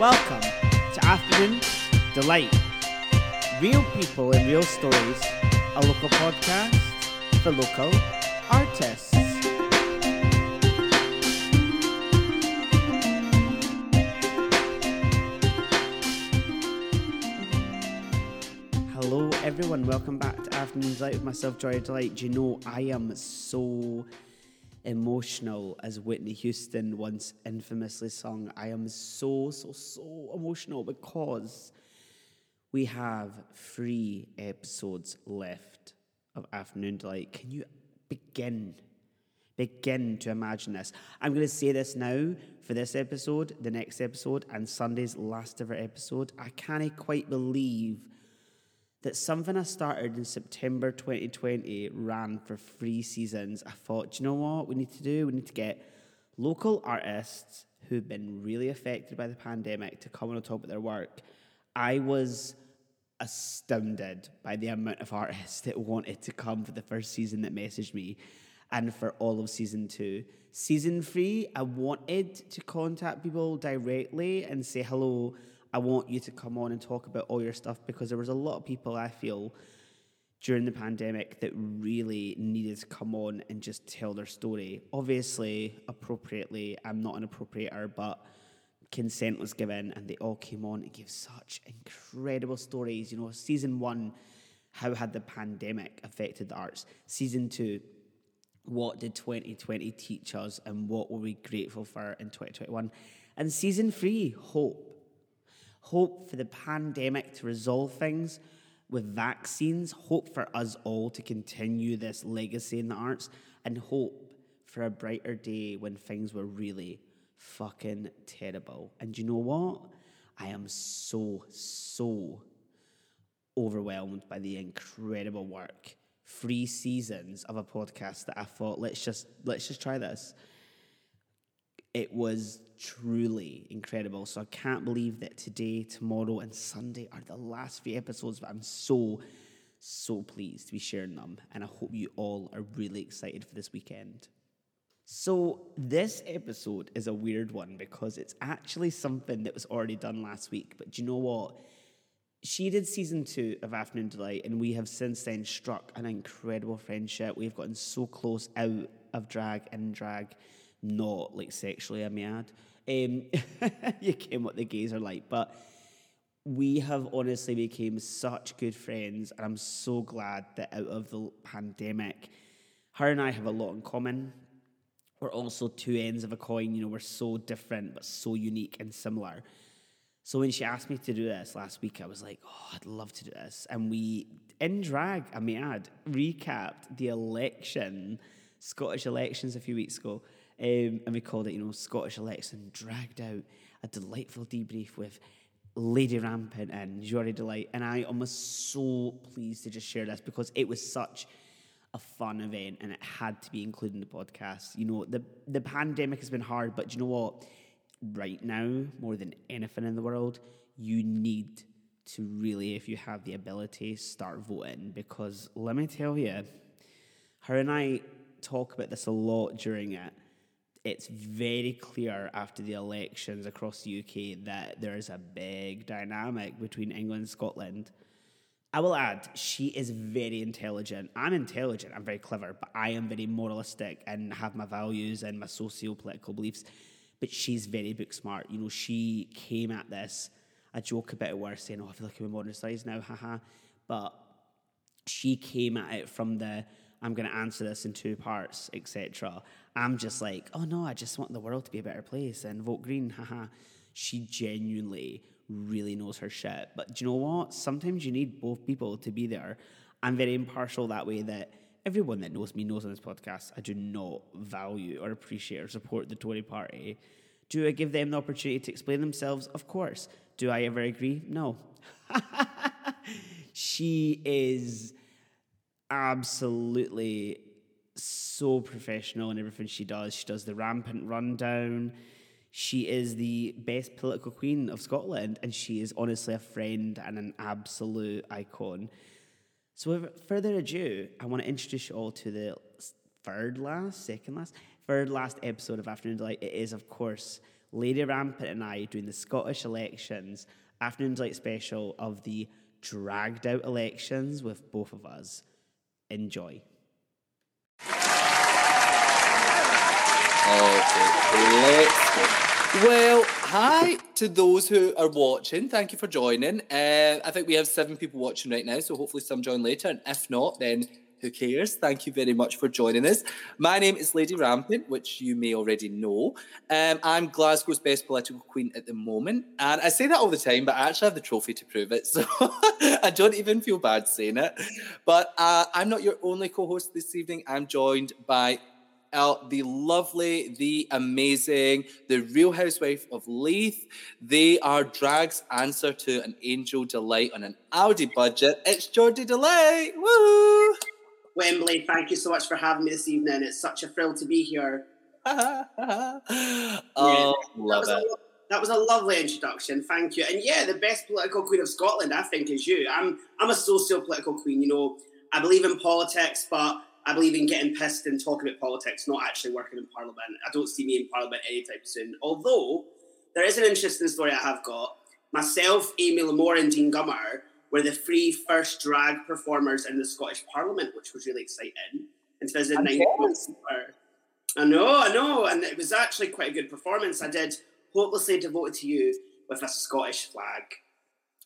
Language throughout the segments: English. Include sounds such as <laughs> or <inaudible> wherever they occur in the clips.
Welcome to Afternoon Deelight. Real people and real stories, a local podcast for local artists. Hello, everyone. Welcome back to Afternoon Deelight with myself, Jordy Deelight. Do you know I am so emotional, as Whitney Houston once infamously sung. I am so, so, so emotional because we have three episodes left of Afternoon Deelight. Can you begin? Begin to imagine this. I'm going to say this now for this episode, the next episode, and Sunday's last ever episode. I can't quite believe that something I started in September 2020 ran for three seasons. I thought, do you know what we need to do? We need to get local artists who've been really affected by the pandemic to come on and talk about their work. I was astounded by the amount of artists that wanted to come for the first season that messaged me and for all of season two. Season three, I wanted to contact people directly and say hello I want you to come on and talk about all your stuff because there was a lot of people I feel during the pandemic that really needed to come on and just tell their story. Obviously, appropriately, I'm not an appropriator, but consent was given and they all came on and gave such incredible stories. You know, season one, how had the pandemic affected the arts? Season two, what did 2020 teach us and what were we grateful for in 2021? And season three, hope hope for the pandemic to resolve things with vaccines, hope for us all to continue this legacy in the arts, and hope for a brighter day when things were really fucking terrible. And you know what? I am so, so overwhelmed by the incredible work. Three seasons of a podcast that I thought, let's just let's just try this it was truly incredible. So I can't believe that today, tomorrow, and Sunday are the last three episodes, but I'm so, so pleased to be sharing them. And I hope you all are really excited for this weekend. So, this episode is a weird one because it's actually something that was already done last week. But do you know what? She did season two of Afternoon Deelight, and we have since then struck an incredible friendship. We've gotten so close out of drag and drag not like sexually, I may add. Um, <laughs> you came what the gays are like, but we have honestly became such good friends, and I'm so glad that out of the pandemic, her and I have a lot in common. We're also two ends of a coin. You know, we're so different but so unique and similar. So when she asked me to do this last week, I was like, "Oh, I'd love to do this." And we, in drag, I may add, recapped the election, Scottish elections a few weeks ago. Um, and we called it, you know, Scottish election, dragged out a delightful debrief with Lady Rampant and Jordy Deelight. And I am so pleased to just share this because it was such a fun event and it had to be included in the podcast. You know, the, the pandemic has been hard, but you know what? Right now, more than anything in the world, you need to really, if you have the ability, start voting because let me tell you, her and I talk about this a lot during it it's very clear after the elections across the UK that there is a big dynamic between England and Scotland. I will add, she is very intelligent. I'm intelligent, I'm very clever, but I am very moralistic and have my values and my socio political beliefs. But she's very book smart. You know, she came at this, I joke about it where saying, Oh, I feel like I'm in modern studies now, haha. But she came at it from the I'm going to answer this in two parts, etc. I'm just like, oh no, I just want the world to be a better place and vote green, haha. She genuinely really knows her shit. But do you know what? Sometimes you need both people to be there. I'm very impartial that way that everyone that knows me knows on this podcast, I do not value or appreciate or support the Tory party. Do I give them the opportunity to explain themselves? Of course. Do I ever agree? No. <laughs> she is absolutely so professional in everything she does. She does the rampant rundown. She is the best political queen of Scotland, and she is honestly a friend and an absolute icon. So, without further ado, I want to introduce you all to the third last, second last, third last episode of Afternoon Deelight. It is, of course, Lady Rampant and I doing the Scottish elections Afternoon Deelight special of the dragged out elections with both of us. Enjoy. Okay, let's go. Well, hi to those who are watching. Thank you for joining. Uh, I think we have seven people watching right now, so hopefully some join later. And if not, then who cares? Thank you very much for joining us. My name is Lady Rampant, which you may already know. Um, I'm Glasgow's best political queen at the moment. And I say that all the time, but I actually have the trophy to prove it. <laughs> So I don't even feel bad saying it. But uh, I'm not your only co host this evening. I'm joined by uh, the lovely, the amazing, the real housewife of Leith. They are Drag's answer to an Angel Delight on an Audi budget. It's Jordy Deelight. Woo! Wembley, thank you so much for having me this evening. It's such a thrill to be here. <laughs> oh, Yeah, love that was it. A, that was a lovely introduction. Thank you. And yeah, the best political queen of Scotland, I think, is you. I'm I'm a socio-political queen. You know, I believe in politics, but I believe in getting pissed and talking about politics, not actually working in Parliament. I don't see me in Parliament anytime soon. Although there is an interesting story I have got. Myself, Amy Lamore, and Dean Gummer were the three first drag performers in the Scottish Parliament, which was really exciting. In 2009, I know, I know, and it was actually quite a good performance. I did "Hopelessly Devoted to You" with a Scottish flag.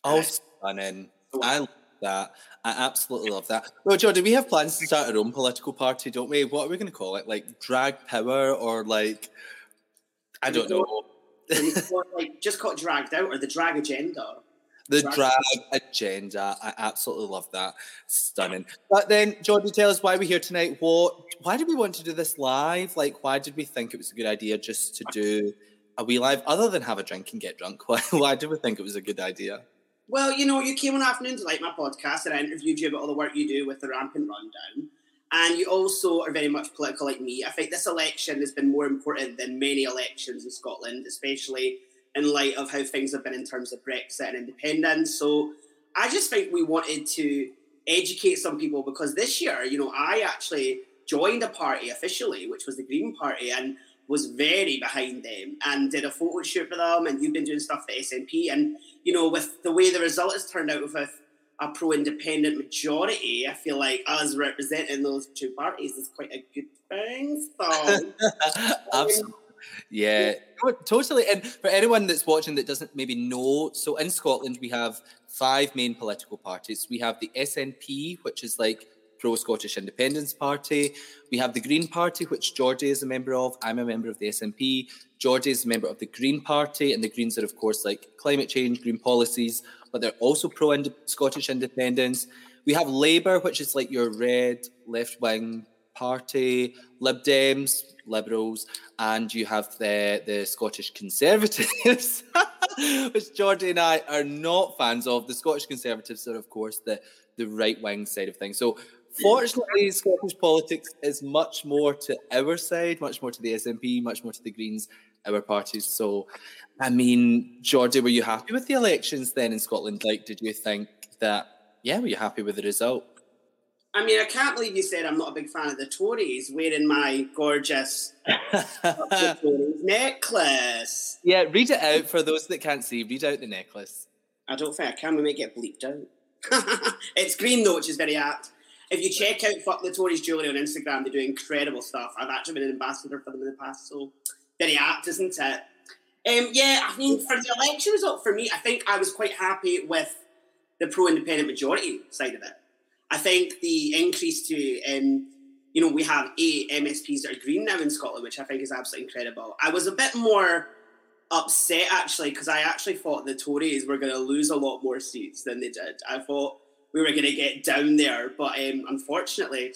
Oh, stunning. I love that. I absolutely love that. Well, Jordan, we have plans to start our own political party, don't we? What are we going to call it? Like drag power or like, I don't know. Like just got dragged out or the drag agenda. The Drag- drag agenda. I absolutely love that. Stunning. But then, Jordan, tell us why we're here tonight. What? Why did we want to do this live? Like, why did we think it was a good idea just to do a wee live, other than have a drink and get drunk? Why? <laughs> Why did we think it was a good idea? Well, you know, you came on Afternoon Deelight my podcast, and I interviewed you about all the work you do with the rampant rundown. And you also are very much political like me. I think this election has been more important than many elections in Scotland, especially in light of how things have been in terms of Brexit and independence. So I just think we wanted to educate some people because this year, you know, I actually joined a party officially, which was the Green Party, and was very behind them and did a photo shoot for them. And you've been doing stuff for SNP. And, you know, with the way the result has turned out with a pro independent majority, I feel like us representing those two parties is quite a good thing. So, <laughs> Absolutely. Yeah, totally. And for anyone that's watching that doesn't maybe know, so in Scotland we have five main political parties. We have the SNP, which is like pro Scottish Independence Party. We have the Green Party, which Jordy is a member of. I'm a member of the SNP. Jordy is a member of the Green Party, and the Greens are, of course, like climate change, green policies, but they're also pro Scottish independence. We have Labour, which is like your red left wing party, Lib Dems, Liberals, and you have the, the Scottish Conservatives, <laughs> which Jordy and I are not fans of. The Scottish Conservatives are, of course, the, the right wing side of things. So, fortunately, Scottish politics is much more to our side, much more to the SNP, much more to the Greens, our parties. So, I mean, Jordy, were you happy with the elections then in Scotland? Like, did you think that, yeah, were you happy with the result? I mean, I can't believe you said I'm not a big fan of the Tories wearing my gorgeous <laughs> necklace. yeah, read it out for those that can't see. Read out the necklace. I don't think I can. We might get bleeped out. <laughs> it's green though, which is very apt. If you check out Fuck the Tories Jewelry on Instagram, they do incredible stuff. I've actually been an ambassador for them in the past, so very apt, isn't it? Um, yeah, I mean, for the election result, for me, I think I was quite happy with the pro-independent majority side of it. I think the increase to, um, you know, we have eight MSPs that are green now in Scotland, which I think is absolutely incredible. I was a bit more upset actually because I actually thought the Tories were going to lose a lot more seats than they did. I thought we were going to get down there, but um, unfortunately,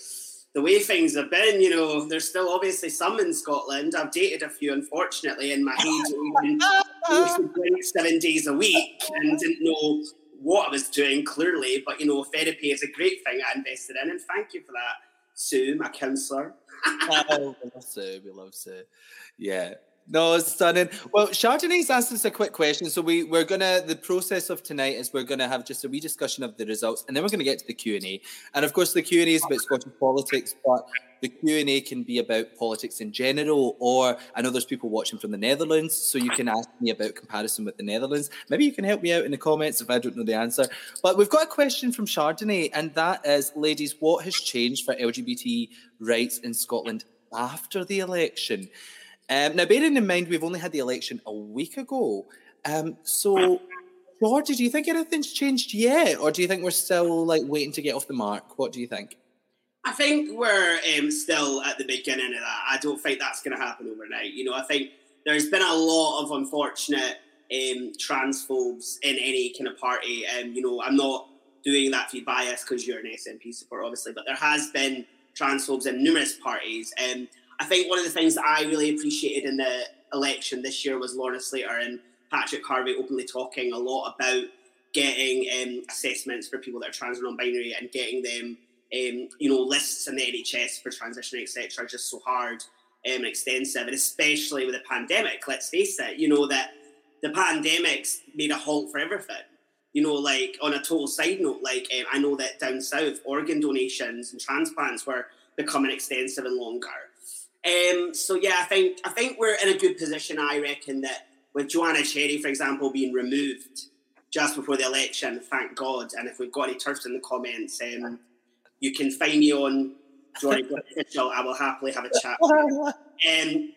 the way things have been, you know, there's still obviously some in Scotland. I've dated a few, unfortunately, in my age even <laughs> used to drink seven days a week and didn't know what I was doing clearly. But you know, therapy is a great thing I invested in, and thank you for that, Sue, my counsellor. <laughs> oh, we love Sue. We love Sue. Yeah. No, it's stunning. Well, Chardonnay's asked us a quick question. So we, we're gonna the process of tonight is we're gonna have just a wee discussion of the results and then we're gonna get to the Q and A. And of course the Q and A is about Scottish politics, but the Q and A can be about politics in general, or I know there's people watching from the Netherlands, so you can ask me about comparison with the Netherlands. Maybe you can help me out in the comments if I don't know the answer. But we've got a question from Chardonnay, and that is, ladies, what has changed for LGBT rights in Scotland after the election? Um, now, bearing in mind we've only had the election a week ago, um, so George, do you think anything's changed yet, or do you think we're still like waiting to get off the mark? What do you think? I think we're um, still at the beginning of that. I don't think that's going to happen overnight. You know, I think there's been a lot of unfortunate um, transphobes in any kind of party. And, um, you know, I'm not doing that for bias because you're an SNP supporter, obviously, but there has been transphobes in numerous parties. And I think one of the things that I really appreciated in the election this year was Lorna Slater and Patrick Harvie openly talking a lot about getting um, assessments for people that are trans or non-binary and getting them um, you know, lists in the NHS for transitioning, etc., just so hard um, and extensive, and especially with the pandemic. Let's face it, you know that the pandemic's made a halt for everything. You know, like on a total side note, like um, I know that down south, organ donations and transplants were becoming extensive and longer. Um, so yeah, I think I think we're in a good position. I reckon that with Joanna Cherry, for example, being removed just before the election, thank God. And if we've got any turfs in the comments, um, you can find me on Johnny Official. I will happily have a chat. um,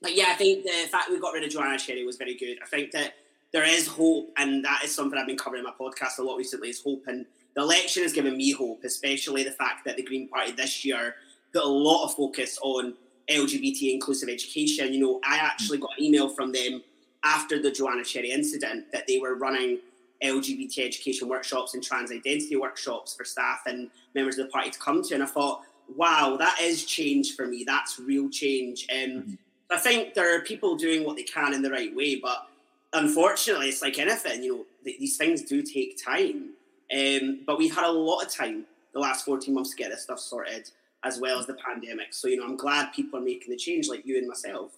but yeah, I think the fact we got rid of Joanna Cherry was very good. I think that there is hope, and that is something I've been covering in my podcast a lot recently. Is hope, and the election has given me hope, especially the fact that the Green Party this year put a lot of focus on LGBT inclusive education. You know, I actually got an email from them after the Joanna Cherry incident that they were running LGBT education workshops and trans identity workshops for staff and members of the party to come to. And I thought, wow, that is change for me. That's real change. And mm-hmm. I think there are people doing what they can in the right way, but unfortunately, it's like anything, you know, th- these things do take time. Um, but we've had a lot of time the last 14 months to get this stuff sorted, as well as the pandemic. So, you know, I'm glad people are making the change like you and myself.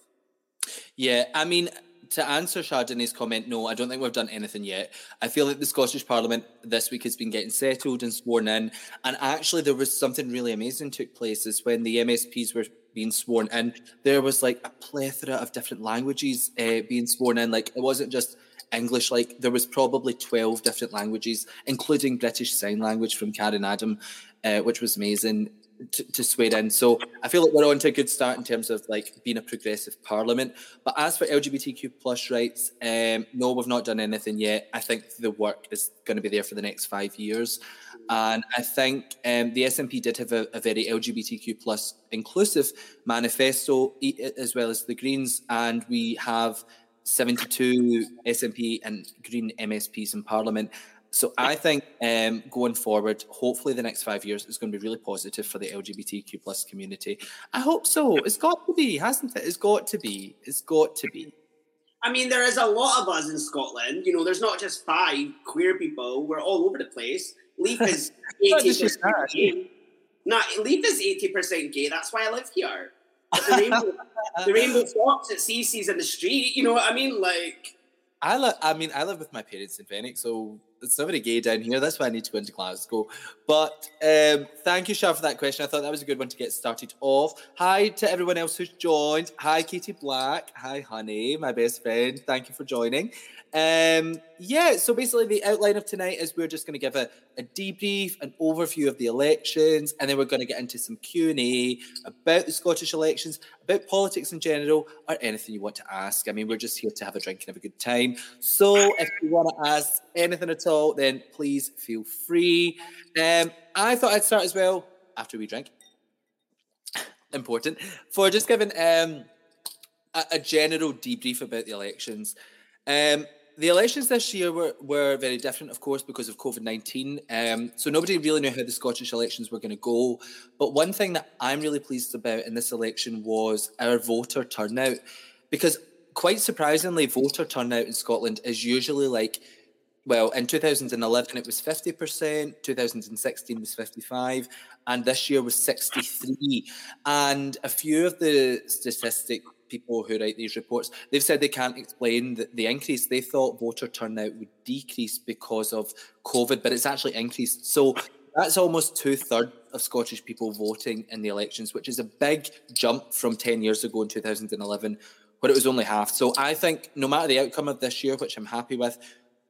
Yeah, I mean, to answer Chardonnay's comment, no, I don't think we've done anything yet. I feel like the Scottish Parliament this week has been getting settled and sworn in. And actually, there was something really amazing took place is when the MSPs were being sworn in, there was like a plethora of different languages uh, being sworn in. Like it wasn't just English, like there was probably 12 different languages, including British Sign Language from Karen Adam, uh, which was amazing to, to swear in. So I feel like we're on to a good start in terms of like being a progressive parliament. But as for LGBTQ plus rights, um, no, we've not done anything yet. I think the work is going to be there for the next five years. And I think um, the SNP did have a, a, very LGBTQ plus inclusive manifesto, as well as the Greens, and we have 72 SNP and Green MSPs in Parliament. So I think um, going forward, hopefully the next five years is going to be really positive for the LGBTQ plus community. I hope so. It's got to be, hasn't it? It's got to be. It's got to be. I mean, there is a lot of us in Scotland. You know, there's not just five queer people. We're all over the place. Leith is <laughs> eighty percent gay. Not Leith is eighty percent gay. That's why I live here. the rainbow, the rainbow <laughs> fox at CC's in the street. You know what I mean? Like, I live. I mean, I live with my parents in Fenwick, so it's not very gay down here. That's why I need to go into Glasgow. But um, thank you, Shah, for that question. I thought that was a good one to get started off. Hi to everyone else who's joined. Hi, Katie Black. Hi, Honey, my best friend. Thank you for joining. Um, yeah, so basically the outline of tonight is we're just going to give a, a debrief, an overview of the elections, and then we're going to get into some Q&A about the Scottish elections, about politics in general, or anything you want to ask. I mean, we're just here to have a drink and have a good time. So if you want to ask anything at all, then please feel free. Um, I thought I'd start as well after we drink. Important. For just giving um, a, a general debrief about the elections. Um, the elections this year were, were very different, of course, because of COVID 19. Um, so nobody really knew how the Scottish elections were going to go. But one thing that I'm really pleased about in this election was our voter turnout, because quite surprisingly, voter turnout in Scotland is usually like, well, in 2011 it was 50%, 2016 was 55, and this year was 63. And a few of the statistic people who write these reports, they've said they can't explain the, the increase. They thought voter turnout would decrease because of COVID, but it's actually increased. So that's almost two thirds of Scottish people voting in the elections, which is a big jump from 10 years ago in 2011, where it was only half. So I think no matter the outcome of this year, which I'm happy with,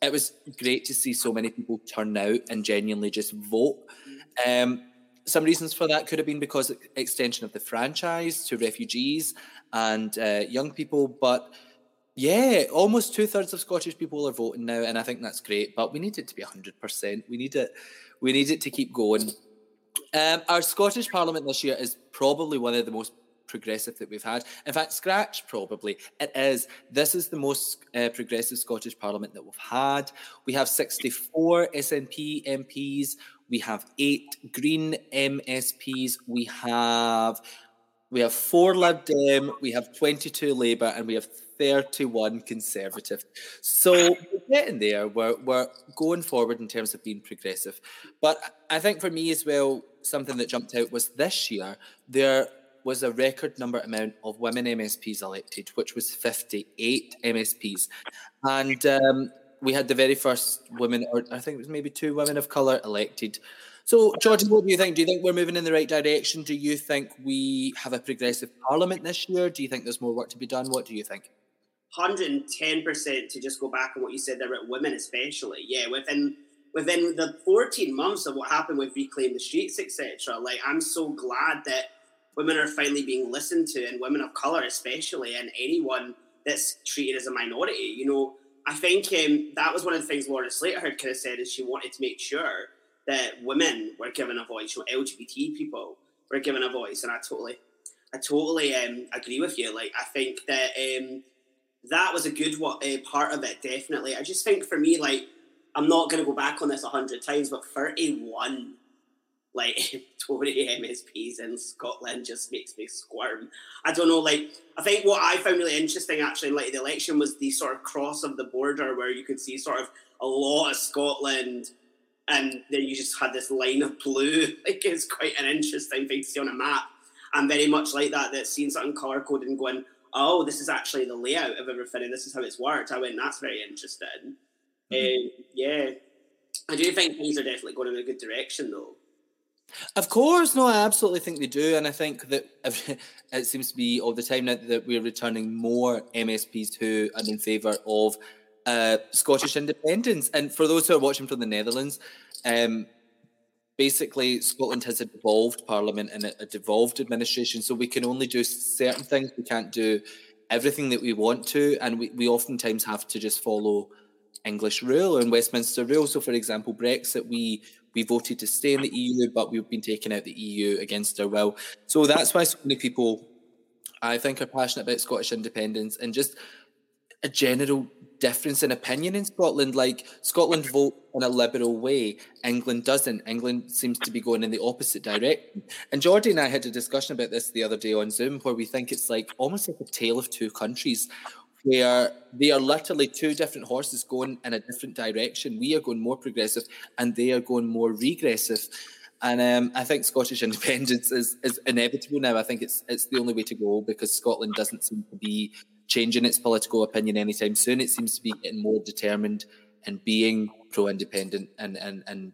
it was great to see so many people turn out and genuinely just vote. Um, some reasons for that could have been because of extension of the franchise to refugees and uh, young people, but yeah, almost two thirds of Scottish people are voting now, and I think that's great. But we need it to be hundred percent. We need it. We need it to keep going. Um, our Scottish Parliament this year is probably one of the most progressive that we've had. In fact, scratch probably it is. This is the most uh, progressive Scottish Parliament that we've had. We have 64 SNP MPs. We have eight Green MSPs. We have we have four Lib Dem. We have 22 Labour, and we have 31 Conservative. So we're getting there. We're, we're going forward in terms of being progressive. But I think for me as well, something that jumped out was this year, there was a record number amount of women MSPs elected, which was 58 MSPs. And um, we had the very first women, or I think it was maybe two women of colour elected. So, George, what do you think? Do you think we're moving in the right direction? Do you think we have a progressive parliament this year? Do you think there's more work to be done? What do you think? 110% to just go back on what you said there about women especially yeah within within the 14 months of what happened with reclaim the streets etc like i'm so glad that women are finally being listened to and women of color especially and anyone that's treated as a minority you know i think um, that was one of the things lorna slater had kind of said is she wanted to make sure that women were given a voice you know, lgbt people were given a voice and i totally i totally um, agree with you like i think that um, that was a good what, uh, part of it, definitely. I just think for me, like, I'm not going to go back on this a hundred times, but 31, like, <laughs> Tory MSPs in Scotland just makes me squirm. I don't know, like, I think what I found really interesting actually, in like, the election was the sort of cross of the border where you could see sort of a lot of Scotland and then you just had this line of blue. <laughs> Like, it's quite an interesting thing to see on a map. And very much like that, that seeing something color coded and going, oh, this is actually the layout of everything and this is how it's worked. I went, that's very interesting. Mm-hmm. Um, yeah, I do think things are definitely going in a good direction though. Of course, no, I absolutely think they do, and I think that <laughs> it seems to be all the time now that we're returning more MSPs who are in favour of uh, Scottish independence. And for those who are watching from the Netherlands, um, basically Scotland has a devolved parliament and a, devolved administration, so we can only do certain things. We can't do everything that we want to, and we, we oftentimes have to just follow English rule and Westminster rule. So, for example, Brexit, we we voted to stay in the EU, but we've been taken out the EU against our will. So that's why so many people, I think, are passionate about Scottish independence and just a general difference in opinion in Scotland. Like Scotland vote in a liberal way, England doesn't. England seems to be going in the opposite direction. And Jordy and I had a discussion about this the other day on Zoom, where we think it's like almost like a tale of two countries, where they are literally two different horses going in a different direction. We are going more progressive, and they are going more regressive. And um, I think Scottish <laughs> independence is, is inevitable now. I think it's it's the only way to go because Scotland doesn't seem to be changing its political opinion anytime soon. It seems to be getting more determined and being pro-independent and and and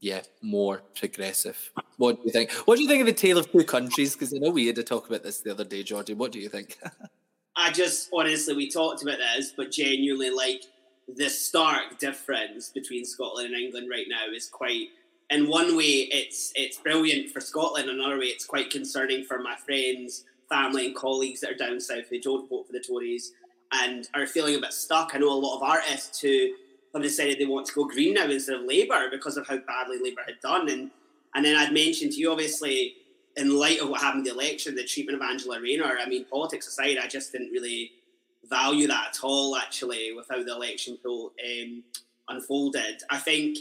yeah, more progressive. What do you think? What do you think of the tale of two countries? Because I know we had to talk about this the other day, Jordy. What do you think? <laughs> I just honestly, we talked about this, but genuinely, like the stark difference between Scotland and England right now is quite. In one way, it's it's brilliant for Scotland. Another way, it's quite concerning for my friends family and colleagues that are down south who don't vote for the Tories and are feeling a bit stuck. I know a lot of artists who have decided they want to go green now instead of Labour because of how badly Labour had done. And and then I'd mentioned to you, obviously, in light of what happened in the election, the treatment of Angela Rayner. I mean, politics aside, I just didn't really value that at all. Actually, with how the election poll um, unfolded, I think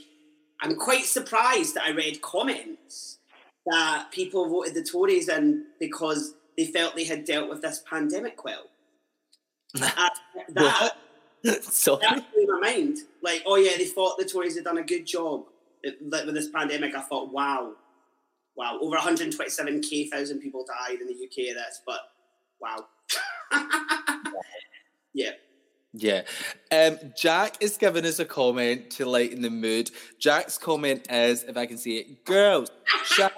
I'm quite surprised that I read comments that people voted the Tories in because they felt they had dealt with this pandemic well. <laughs> uh, that, <laughs> Sorry. that blew my mind. Like, oh yeah, they thought the Tories had done a good job with this pandemic. I thought, wow, wow, over 127k thousand people died in the UK. That's but wow, <laughs> yeah. Yeah. Um, Jack is giving us a comment to lighten the mood. Jack's comment is, if I can see it, girls, Shag,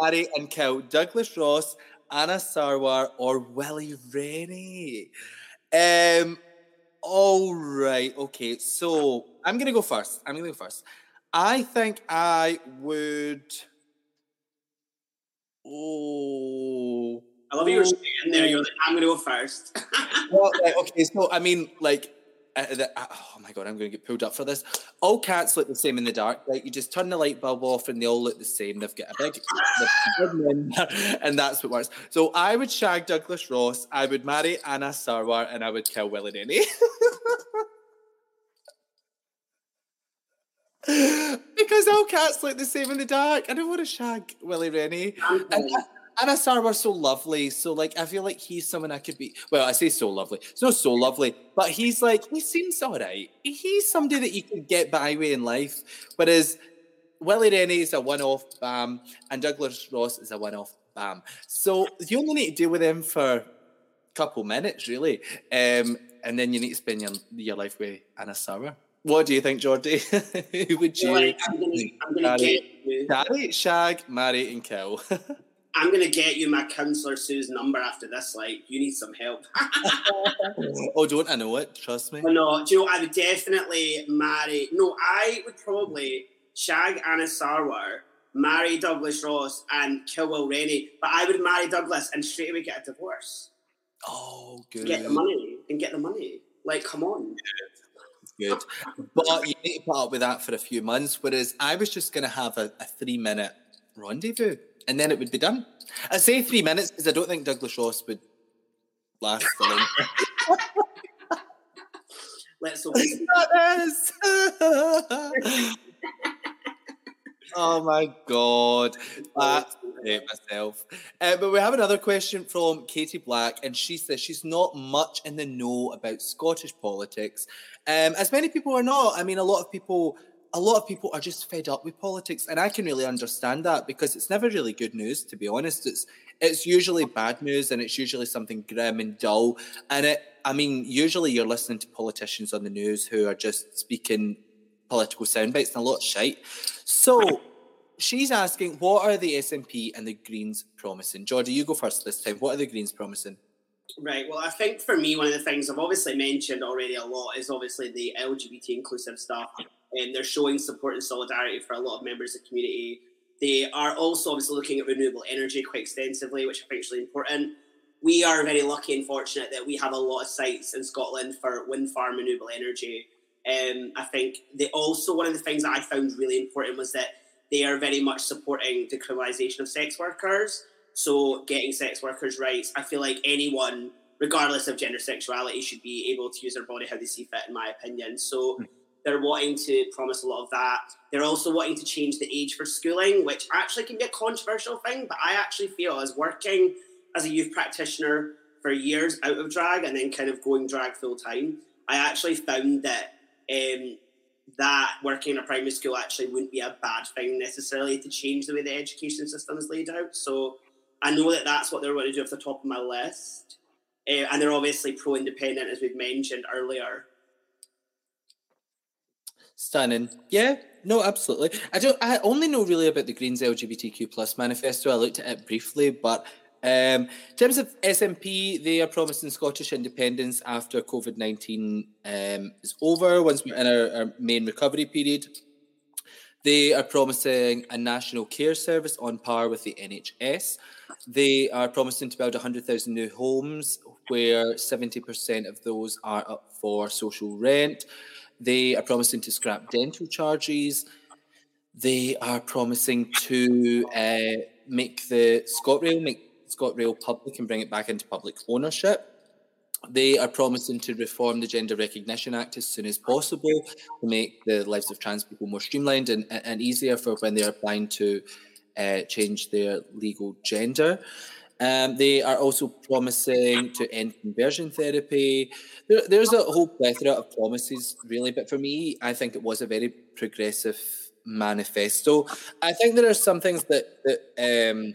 marry, and kill Douglas Ross, Anas Sarwar, or Willie Rennie. Um, all right. Okay. So I'm gonna go first. I'm gonna go first. I think I would. Oh. I love you were there. You're like, I'm going to go first. <laughs> well, like, okay, so I mean, like, uh, the, uh, oh my god, I'm going to get pulled up for this. All cats look the same in the dark. Like, you just turn the light bulb off, and they all look the same. They've got a big, <laughs> and that's what works. So I would shag Douglas Ross. I would marry Anas Sarwar, and I would kill Willie Rennie. <laughs> because all cats look the same in the dark. I don't want to shag Willie Rennie. And, Anas Sarwar so lovely. So like I feel like he's someone I could be well, I say so lovely. It's not so lovely, but he's like he seems alright. He's somebody that you can get by with in life. Whereas Willie Rennie is a one-off bam and Douglas Ross is a one-off bam. So you only need to deal with him for a couple minutes, really. Um, and then you need to spend your, your life with Anas Sarwar. What do you think, Jordy? <laughs> Who would you? Well, I'm gonna, I'm gonna get you. Carry, shag, marry, and kill. <laughs> I'm gonna get you my counselor Sue's number after this. Like, you need some help. <laughs> oh, don't I know it? Trust me. Oh, no, do you know? I would definitely marry. No, I would probably shag Anas Sarwar, marry Douglas Ross, and kill Will Rennie. But I would marry Douglas and straight away get a divorce. Oh, good. Get the money and get the money. Like, come on. Good. But you need to put up with that for a few months. Whereas I was just going to have a, a three minute rendezvous and then it would be done. I say three minutes because I don't think Douglas Ross would last the length. <laughs> Let's hope. <laughs> oh my god, I hate myself. Uh, but we have another question from Katie Black, and she says she's not much in the know about Scottish politics. Um, as many people are not. I mean, a lot of people a lot of people are just fed up with politics, and I can really understand that because it's never really good news, to be honest. It's it's usually bad news, and it's usually something grim and dull. And it, I mean, usually you're listening to politicians on the news who are just speaking political sound bites and a lot of shite. So she's asking, what are the SNP and the Greens promising? Jordy, you go first this time. What are the Greens promising? Right. Well, I think for me, one of the things I've obviously mentioned already a lot is obviously the LGBT inclusive stuff and they're showing support and solidarity for a lot of members of the community. They are also obviously looking at renewable energy quite extensively, which I think is really important. We are very lucky and fortunate that we have a lot of sites in Scotland for wind farm renewable energy. Um, I think they also one of the things that I found really important was that they are very much supporting decriminalisation of sex workers. So getting sex workers' rights, I feel like anyone, regardless of gender sexuality, should be able to use their body how they see fit, in my opinion. So. Mm they're wanting to promise a lot of that. They're also wanting to change the age for schooling, which actually can be a controversial thing. But I actually feel, as working as a youth practitioner for years out of drag and then kind of going drag full time, I actually found that um, that working in a primary school actually wouldn't be a bad thing necessarily to change the way the education system is laid out. So I know that that's what they're going to do at the top of my list. Uh, and they're obviously pro independent, as we've mentioned earlier. Stunning. Yeah, no, absolutely. I don't. I only know really about the Greens LGBTQ plus manifesto. I looked at it briefly, but um, in terms of SNP, they are promising Scottish independence after COVID nineteen um, is over. Once we're in our, our main recovery period, they are promising a national care service on par with the NHS. They are promising to build 100,000 new homes, where 70% of those are up for social rent. They are promising to scrap dental charges. They are promising to uh, make the ScotRail make ScotRail public and bring it back into public ownership. They are promising to reform the Gender Recognition Act as soon as possible to make the lives of trans people more streamlined and, and easier for when they're applying to uh, change their legal gender. Um, they are also promising to end conversion therapy. There, there's a whole plethora of promises, really. But for me, I think it was a very progressive manifesto. I think there are some things that, that um,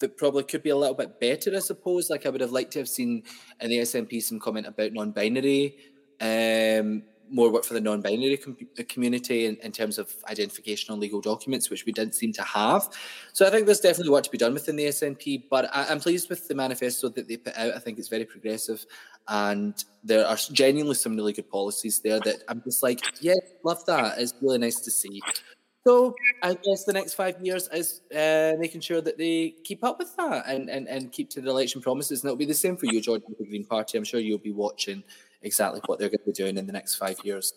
that probably could be a little bit better, I suppose. Like I would have liked to have seen in the SNP some comment about non-binary, um, more work for the non-binary com- community in, in, terms of identification on legal documents, which we didn't seem to have. So I think there's definitely work to be done within the SNP. But I, am pleased with the manifesto that they put out. I think it's very progressive, and there are genuinely some really good policies there that I'm just like, yeah, love that. It's really nice to see. So I guess the next five years is uh, making sure that they keep up with that and, and, and keep to the election promises. And it'll be the same for you, Jordan, with the Green Party. I'm sure you'll be watching exactly what they're going to be doing in the next five years.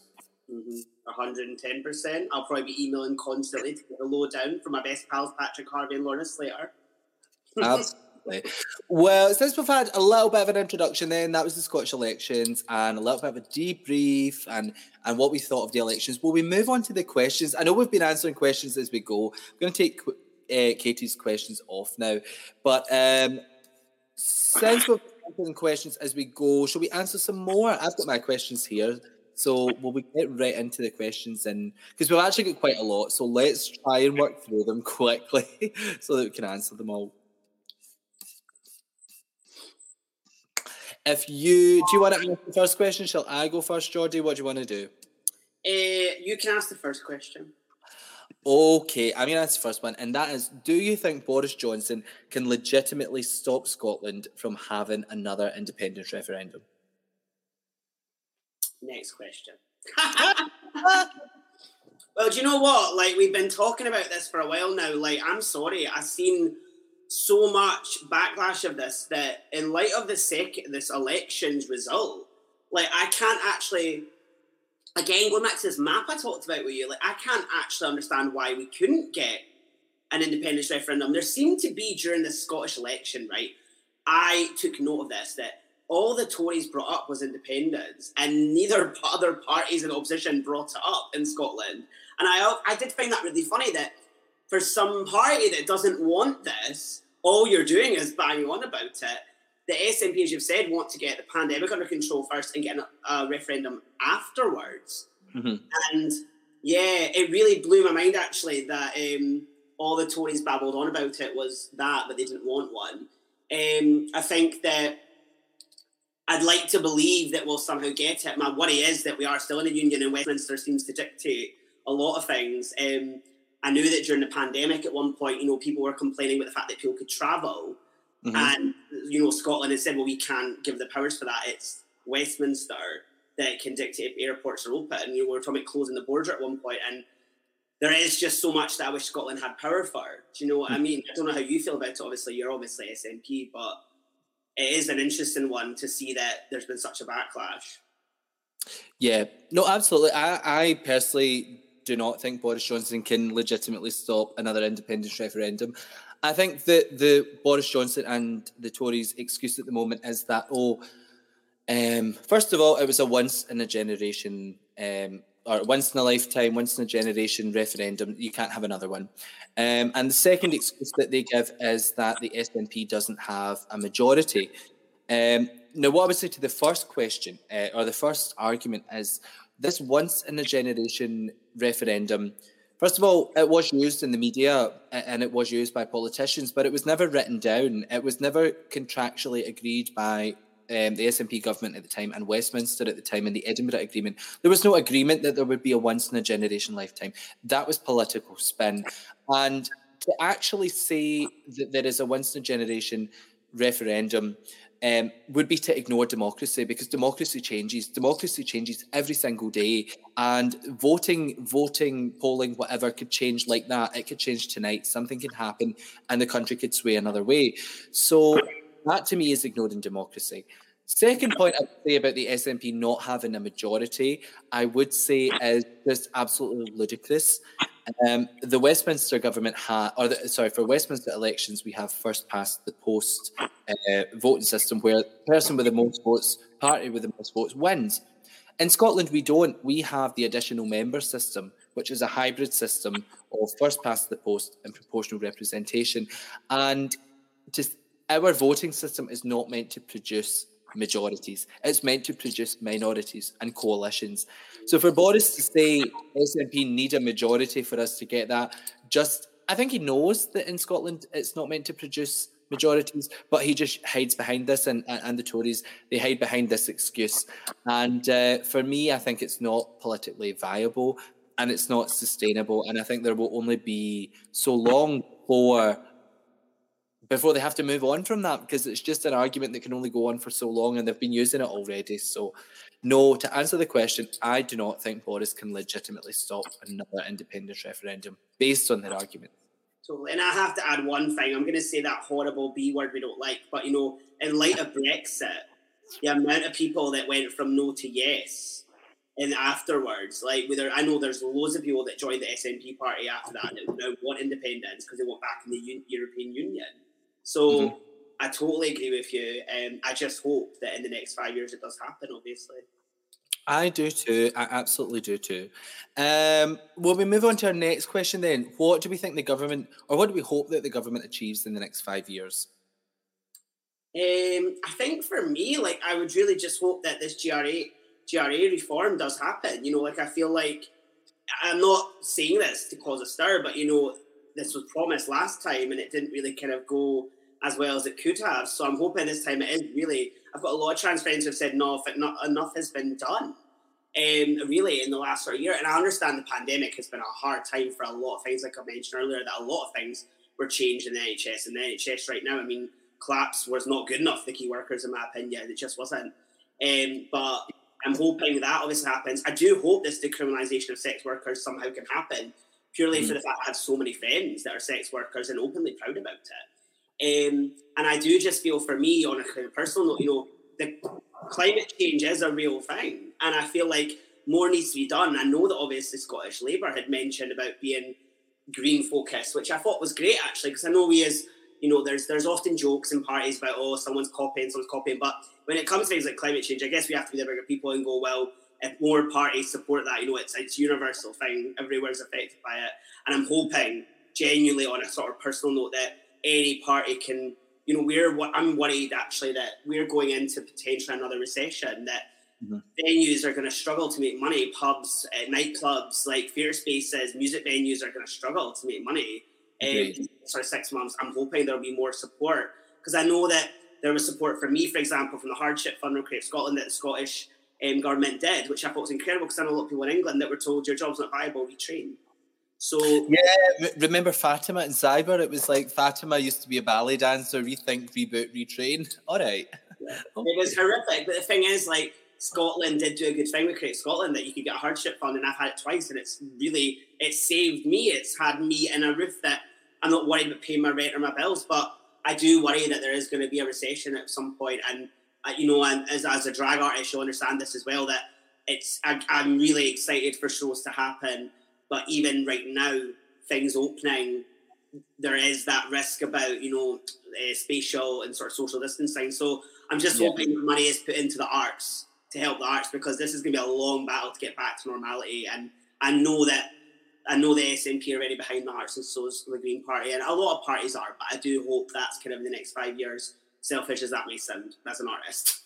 Mm-hmm. 110%. I'll probably be emailing constantly to get the lowdown from my best pals, Patrick Harvie and Lorna Slater. Absolutely. Well, since we've had a little bit of an introduction, then that was the Scottish elections and a little bit of a debrief and and what we thought of the elections. Will we move on to the questions? I know we've been answering questions as we go. I'm going to take uh, Katie's questions off now, but um, since we're answering questions as we go, shall we answer some more? I've got my questions here. So will we get right into the questions and because we've actually got quite a lot, so let's try and work through them <laughs> quickly so that we can answer them all. If you do, you want to ask the first question? Shall I go first, Jordy? What do you want to do? Uh, you can ask the first question. Okay, I'm going to ask the first one, and that is: Do you think Boris Johnson can legitimately stop Scotland from having another independence referendum? Next question. <laughs> well, do you know what? Like we've been talking about this for a while now. Like, I'm sorry, I've seen so much backlash of this that in light of the second this election's result, like I can't actually again going back to this map I talked about with you, like I can't actually understand why we couldn't get an independence referendum. There seemed to be during the Scottish election, right? I took note of this that all the Tories brought up was independence, and neither <laughs> other parties in opposition brought it up in Scotland. And I, I did find that really funny that for some party that doesn't want this, all you're doing is banging on about it. The SNP, as you've said, want to get the pandemic under control first and get a, a referendum afterwards. Mm-hmm. And yeah, it really blew my mind actually that um, all the Tories babbled on about it was that, but they didn't want one. Um, I think that I'd like to believe that we'll somehow get it. My worry is that we are still in a union and Westminster seems to dictate a lot of things. Um, I knew that during the pandemic at one point, you know, people were complaining about the fact that people could travel. Mm-hmm. And, you know, Scotland has said, well, we can't give the powers for that. It's Westminster that can dictate if airports are open. And, you know, we were talking about closing the border at one point, and there is just so much that I wish Scotland had power for. Do you know what mm-hmm. I mean? I don't know how you feel about it. Obviously, you're obviously SNP, but it is an interesting one to see that there's been such a backlash. Yeah, no, absolutely. I, I personally do not think Boris Johnson can legitimately stop another independence referendum. I think that the Boris Johnson and the Tories' excuse at the moment is that oh, um, first of all, it was a once in a generation um, or once in a lifetime, once in a generation referendum. You can't have another one. Um, and the second excuse that they give is that the SNP doesn't have a majority. Um, now, what I would say to the first question uh, or the first argument is this once in a generation referendum. First of all, it was used in the media and it was used by politicians, but it was never written down. It was never contractually agreed by um, the SNP government at the time and Westminster at the time in the Edinburgh Agreement. There was no agreement that there would be a once in a generation lifetime. That was political spin. And to actually say that there is a once in a generation referendum um, would be to ignore democracy because democracy changes. Democracy changes every single day, and voting, voting, polling, whatever could change like that. It could change tonight. Something can happen, and the country could sway another way. So that to me is ignoring democracy. Second point I'd say about the SNP not having a majority, I would say is just absolutely ludicrous. Um, the Westminster government had, or the, sorry, for Westminster elections, we have first past the post uh, voting system where the person with the most votes, party with the most votes, wins. In Scotland, we don't. We have the additional member system, which is a hybrid system of first past the post and proportional representation. And just our voting system is not meant to produce majorities. It's meant to produce minorities and coalitions. So for Boris to say SNP need a majority for us to get that, just I think he knows that in Scotland it's not meant to produce majorities, but he just hides behind this, and and the Tories they hide behind this excuse. And uh, for me, I think it's not politically viable, and it's not sustainable, and I think there will only be so long for before they have to move on from that because it's just an argument that can only go on for so long and they've been using it already. So, no, to answer the question, I do not think Boris can legitimately stop another independence referendum based on their argument. Totally. And I have to add one thing. I'm going to say that horrible B word we don't like, but you know, in light of Brexit, the amount of people that went from no to yes and afterwards, like whether I know there's loads of people that joined the SNP party after that that now want independence because they want back in the U- European Union. So mm-hmm. I totally agree with you. And um, I just hope that in the next five years it does happen, obviously. I do too. I absolutely do too. Um, will we move on to our next question then? What do we think the government, or what do we hope that the government achieves in the next five years? Um, I think for me, like I would really just hope that this GRA GRA reform does happen. You know, like I feel like I'm not saying this to cause a stir, but you know, this was promised last time and it didn't really kind of go as well as it could have. So I'm hoping this time it is really. I've got a lot of trans friends who've said no, if not enough has been done. Um, really in the last sort of year, and I understand the pandemic has been a hard time for a lot of things. Like I mentioned earlier, that a lot of things were changed in the NHS, and the NHS right now, I mean, collapse was not good enough for the key workers, in my opinion. It just wasn't. Um, but I'm hoping that obviously happens. I do hope this decriminalisation of sex workers somehow can happen purely mm. for the fact I have so many friends that are sex workers and openly proud about it. Um, and I do just feel for me, on a kind of personal note, you know, the climate change is a real thing. And I feel like more needs to be done. I know that obviously Scottish Labour had mentioned about being green focused, which I thought was great actually, because I know we as you know, there's there's often jokes in parties about oh someone's copying, someone's copying, but when it comes to things like climate change, I guess we have to be the bigger people and go well if more parties support that, you know, it's it's universal thing. Everywhere's affected by it, and I'm hoping genuinely on a sort of personal note that any party can, you know, we're what I'm worried actually that we're going into potentially another recession that. Mm-hmm. Venues are going to struggle to make money. Pubs, uh, nightclubs, like theatre spaces, music venues are going to struggle to make money. Um, sorry, six months. I'm hoping there'll be more support because I know that there was support for me, for example, from the Hardship Fund from Creative Scotland that the Scottish um, government did, which I thought was incredible because I know a lot of people in England that were told your job's not viable, retrain. So yeah, remember Fatima and Cyber? It was like Fatima used to be a ballet dancer, rethink, reboot, retrain. <laughs> All right. Yeah. It was horrific, but the thing is, like Scotland did do a good thing with Creative Scotland that you could get a hardship fund, and I've had it twice, and it's really it saved me. It's had me in a roof that I'm not worried about paying my rent or my bills, but I do worry that there is going to be a recession at some point, and you know, and as, as a drag artist, you understand this as well that it's I, am really excited for shows to happen, but even right now, things opening, there is that risk about you know uh, spatial and sort of social distancing. So I'm just yeah. hoping money is put into the arts to help the arts because this is going to be a long battle to get back to normality, and I know that. I know the SNP are already behind the arts, and so is the Green Party, and a lot of parties are. But I do hope that's kind of in the next five years selfish as that may sound as an artist.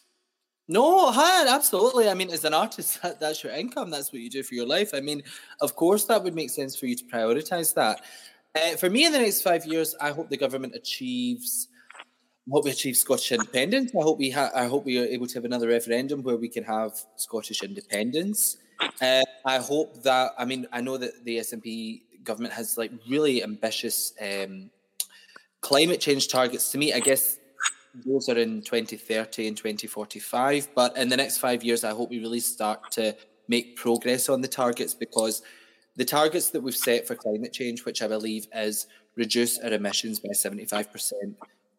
No, hi, absolutely. I mean, as an artist, <laughs> that, that's your income. That's what you do for your life. I mean, of course, that would make sense for you to prioritize that. Uh, for me, in the next five years, I hope the government achieves. Hope we achieve Scottish independence. I hope we ha- I hope we are able to have another referendum where we can have Scottish independence. Uh, I hope that. I mean, I know that the SNP government has like really ambitious um, climate change targets to meet. I guess those are in 2030 and 2045. But in the next five years, I hope we really start to make progress on the targets because the targets that we've set for climate change, which I believe is reduce our emissions by 75%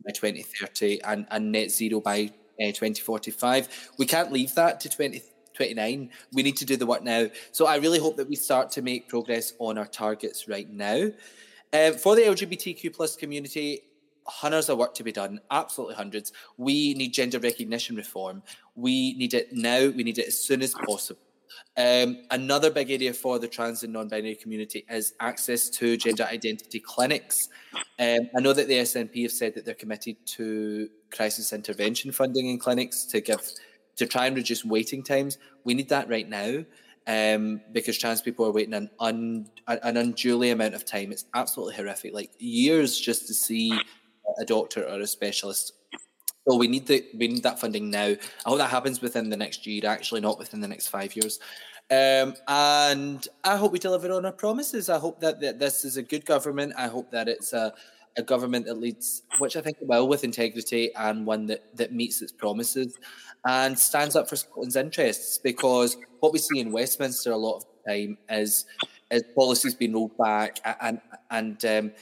by 2030 and, and net zero by uh, 2045, we can't leave that to 2029. We need to do the work now. So I really hope that we start to make progress on our targets right now. Uh, for the LGBTQ plus community, hundreds of work to be done, absolutely hundreds. We need gender recognition reform. We need it now. We need it as soon as possible. Um, another big area for the trans and non-binary community is access to gender identity clinics. Um, I know that the SNP have said that they're committed to crisis intervention funding in clinics to give to try and reduce waiting times. We need that right now um, because trans people are waiting an un, an unduly amount of time. It's absolutely horrific, like years just to see a doctor or a specialist. So we need the we need that funding now. I hope that happens within the next year, actually, not within the next five years. Um, and I hope we deliver on our promises. I hope that, that this is a good government. I hope that it's a, a government that leads, which I think will, with integrity and one that, that meets its promises and stands up for Scotland's interests. Because what we see in Westminster a lot of the time is, is policies being rolled back and and um,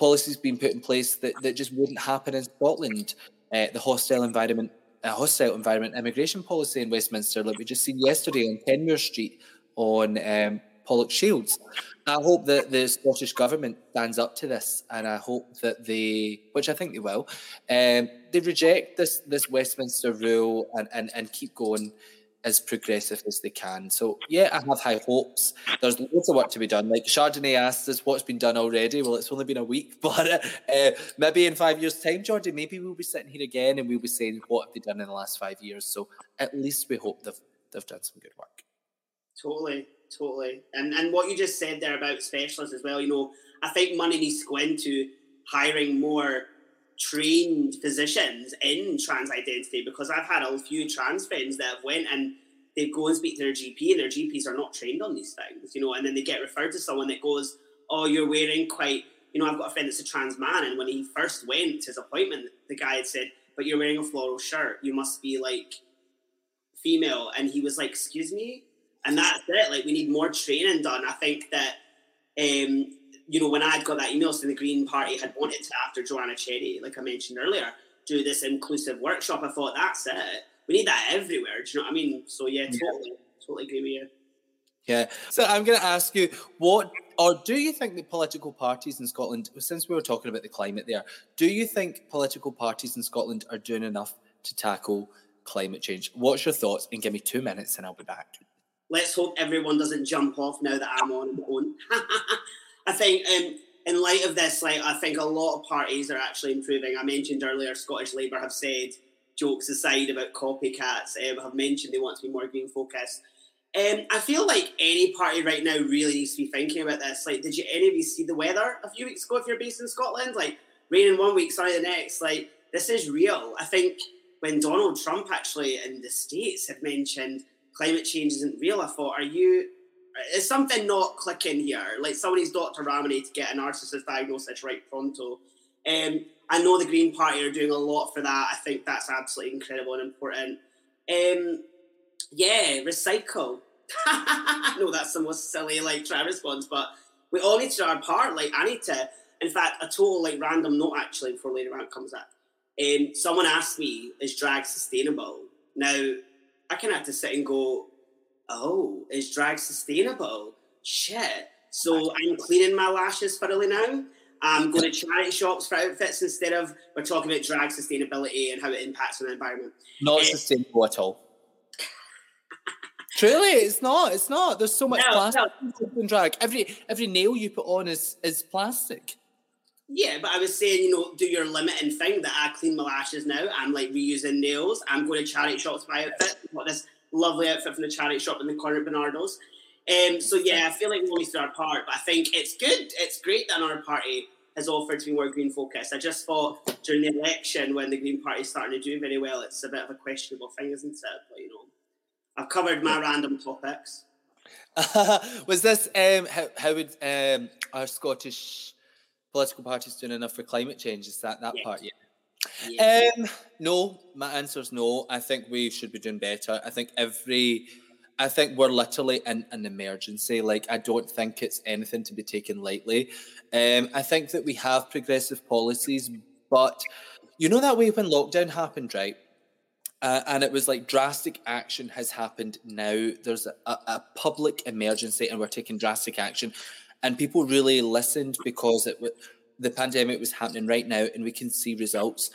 policies being put in place that, that just wouldn't happen in Scotland. Uh, the hostile environment a hostile environment immigration policy in Westminster, like we just seen yesterday on Kenmure Street on um, Pollokshields. I hope that the Scottish government stands up to this, and I hope that they, which I think they will, um, they reject this this Westminster rule and, and, and keep going as progressive as they can. So yeah, I have high hopes. There's loads of work to be done. Like Chardonnay asked us what's been done already. Well, it's only been a week, <laughs> but uh, maybe in five years' time, Jordan, maybe we'll be sitting here again and we'll be saying what have they done in the last five years. So at least we hope they've they've done some good work. Totally, totally. And and what you just said there about specialists as well. You know, I think money needs to go into hiring more trained physicians in trans identity because I've had a few trans friends that have went and they go and speak to their GP and their GPs are not trained on these things, you know, and then they get referred to someone that goes, Oh, you're wearing quite you know, I've got a friend that's a trans man and when he first went to his appointment, the guy had said, But you're wearing a floral shirt, you must be like female and he was like, Excuse me? And that's it. Like we need more training done. I think that um, you know, when I'd got that email saying the Green Party had wanted to, after Joanna Cherry, like I mentioned earlier, do this inclusive workshop, I thought that's it. We need that everywhere. Do you know what I mean? So yeah, totally, yeah. totally agree with you. Yeah. So I'm going to ask you, what or do you think the political parties in Scotland, since we were talking about the climate there, do you think political parties in Scotland are doing enough to tackle climate change? What's your thoughts? And give me two minutes, and I'll be back. Let's hope everyone doesn't jump off now that I'm on the phone. <laughs> I think um, in light of this, like I think a lot of parties are actually improving. I mentioned earlier, Scottish Labour have said, jokes aside about copycats, um, have mentioned they want to be more green focused. Um, I feel like any party right now really needs to be thinking about this. Like, did you any of you see the weather a few weeks ago if you're based in Scotland? Like, rain in one week, sunny the next. Like, this is real. I think when Donald Trump actually in the States had mentioned climate change isn't real, I thought, are you is something not clicking here? Like somebody's Dr. Ramani to get a narcissist diagnosis right pronto. Um, I know the Green Party are doing a lot for that. I think that's absolutely incredible and important. Um, yeah, recycle. <laughs> no, that's the most silly like try response, but we all need to do our part. Like I need to. In fact, a total like random note actually before later on comes up. Um, someone asked me, "Is drag sustainable?" Now I can have to sit and go, oh, is drag sustainable? Shit. So I'm cleaning my lashes thoroughly now. I'm going to charity shops for outfits instead of we're talking about drag sustainability and how it impacts on the environment. Not uh, sustainable at all. <laughs> Truly, it's not. It's not. There's so much no, plastic no. in drag. Every every nail you put on is is plastic. Yeah, but I was saying, you know, do your limiting thing that I clean my lashes now. I'm like reusing nails. I'm going to charity shops for outfits. outfit. Got this lovely outfit from the charity shop in the corner of Barnardo's. Um, so yeah, I feel like we always do our part, but I think it's good. It's great that our party has offered to be more green focused. I just thought during the election when the Green Party is starting to do very well, it's a bit of a questionable thing, isn't it? But you know, I've covered my random topics. Uh, <laughs> was this um, how, how would um, our Scottish political parties doing enough for climate change? Is that that part? Yeah. Um, no, my answer is no. I think we should be doing better. I think every, I think we're literally in an emergency. Like I don't think it's anything to be taken lightly. Um, I think that we have progressive policies, but you know that way when lockdown happened, right? Uh, and it was like drastic action has happened now. There's a, a, public emergency, and we're taking drastic action. And people really listened because it was the pandemic was happening right now and we can see results.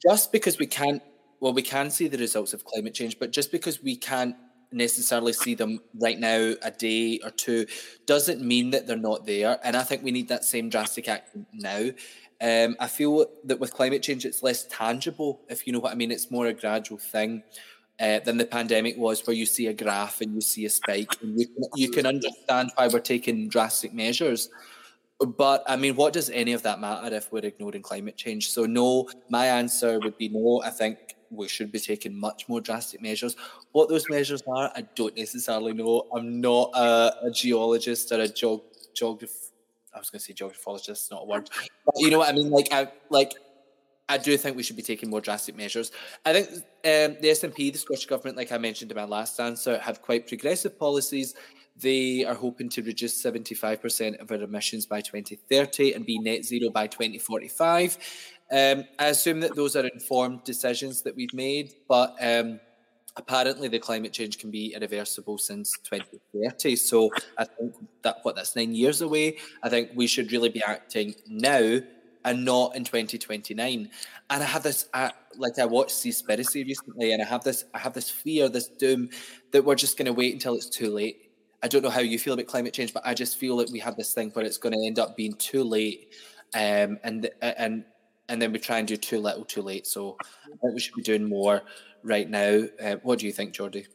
Just because we can't, well, we can see the results of climate change, but just because we can't necessarily see them right now, a day or two, doesn't mean that they're not there. And I think we need that same drastic action now. Um, I feel that with climate change, it's less tangible, if you know what I mean. It's more a gradual thing. Uh, than the pandemic was, where you see a graph and you see a spike, and you can, you can understand why we're taking drastic measures But I mean, what does any of that matter if we're ignoring climate change? So, no, my answer would be no. I think we should be taking much more drastic measures. What those measures are, I don't necessarily know. I'm not a, a geologist or a geog- geographer. I was going to say geographologist, not a word. But you know what I mean? Like, I like. I do think we should be taking more drastic measures. I think um, the SNP, the Scottish Government, like I mentioned in my last answer, have quite progressive policies they are hoping to reduce 75% of our emissions by 2030 and be net zero by 2045. Um, I assume that those are informed decisions that we've made, but um, apparently the climate change can be irreversible since 2030. So I think that what that's nine years away. I think we should really be acting now and not in 2029. And I have this, uh, like I watched Seaspiracy recently, and I have this, I have this fear, this doom that we're just going to wait until it's too late I don't know how you feel about climate change, but I just feel like we have this thing where it's going to end up being too late, um, and and and then we try and do too little, too late. So I think we should be doing more right now. Uh, what do you think, Jordy?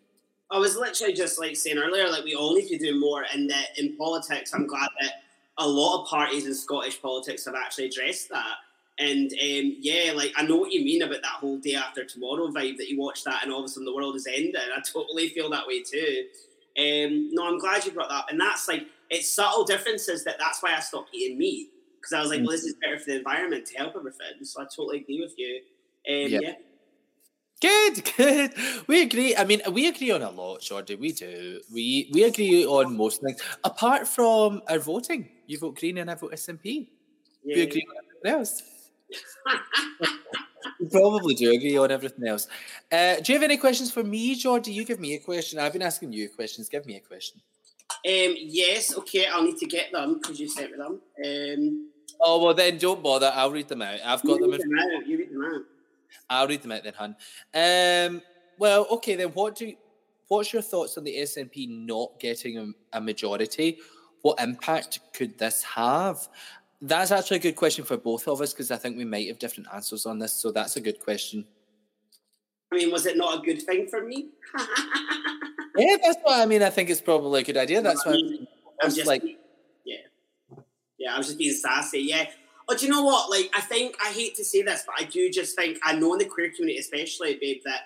I was literally just like saying earlier, like we all need to do more, and that in politics, I'm glad that a lot of parties in Scottish politics have actually addressed that. And um, yeah, like I know what you mean about that whole day after tomorrow vibe that you watch that, and all of a sudden the world is ending. I totally feel that way too. Um, no, I'm glad you brought that. And that's like, it's subtle differences that that's why I stopped eating meat. Because I was like, well, this is better for the environment to help everything. So I totally agree with you. Um, yep. Yeah. Good, <laughs> good. We agree. I mean, we agree on a lot, Jordy. We do. We we agree on most things, apart from our voting. You vote Green and I vote SNP. Yeah. We agree on everything else. <laughs> we probably do agree on everything else. Uh, do you have any questions for me, Jordy? You give me a question. I've been asking you questions. Give me a question. Um, yes, okay, I'll need to get them because you sent me them. Um, oh well, then don't bother. I'll read them out. I've got them. Them out. You read them out. I'll read them out then, hun. Um, well, okay then. What do? What's your thoughts on the SNP not getting a, a majority? What impact could this have? That's actually a good question for both of us because I think we might have different answers on this. So that's a good question. I mean, was it not a good thing for me? <laughs> yeah, that's why I mean. I think it's probably a good idea. That's why I mean, I was just like, yeah, yeah. I was just being sassy. Yeah. Oh, but you know what? Like, I think I hate to say this, but I do just think I know in the queer community, especially, babe, that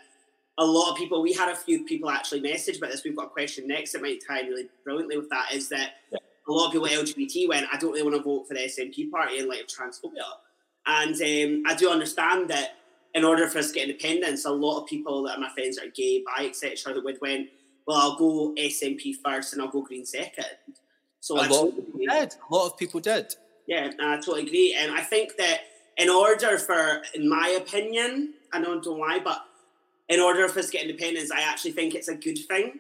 a lot of people. We had a few people actually message about this. We've got a question next that might tie really brilliantly with that. Is that yeah a lot of people LGBT went, I don't really want to vote for the SNP party in light of transphobia. And um, I do understand that in order for us to get independence, a lot of people that are my friends that are gay, bi, etc., that would went, well, I'll go SNP first and I'll go Green second. So a I lot, totally did. a lot of people did. Yeah, I totally agree. And I think that in order for, in my opinion, I don't know why, but in order for us to get independence, I actually think it's a good thing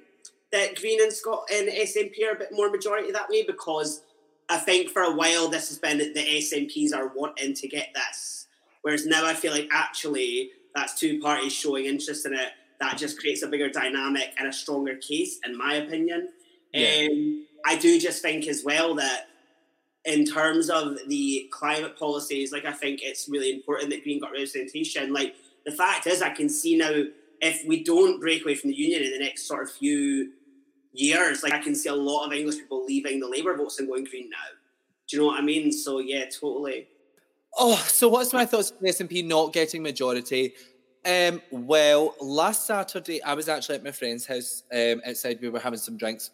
that Green and Scott and SNP are a bit more majority that way because I think for a while this has been the SNPs are wanting to get this, whereas now I feel like actually that's two parties showing interest in it. That just creates a bigger dynamic and a stronger case, in my opinion. Yeah. Um, I do just think as well that in terms of the climate policies, like I think it's really important that Green got representation. Like the fact is, I can see now if we don't break away from the union in the next sort of few years. Like I can see a lot of English people leaving the Labour votes and going Green now. Do you know what I mean? So yeah, totally. Oh, so what's my thoughts on the SNP not getting majority? Um, well, last Saturday I was actually at my friend's house um, outside. We were having some drinks,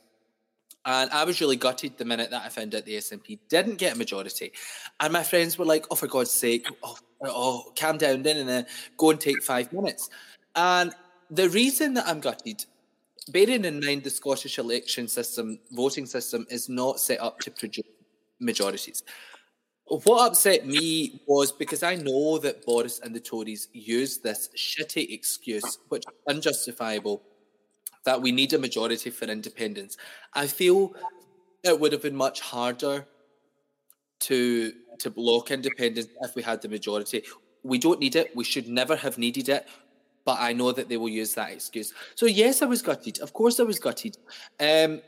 and I was really gutted the minute that I found out the SNP didn't get a majority. And my friends were like, "Oh, for God's sake! Oh, oh calm down, then, and uh, go and take five minutes." And the reason that I'm gutted bearing in mind the Scottish election system, voting system, is not set up to produce majorities. What upset me was because I know that Boris and the Tories use this shitty excuse, which is unjustifiable, that we need a majority for independence. I feel it would have been much harder to to block independence if we had the majority. We don't need it. We should never have needed it but I know that they will use that excuse. So yes, I was gutted. Of course, I was gutted. Um,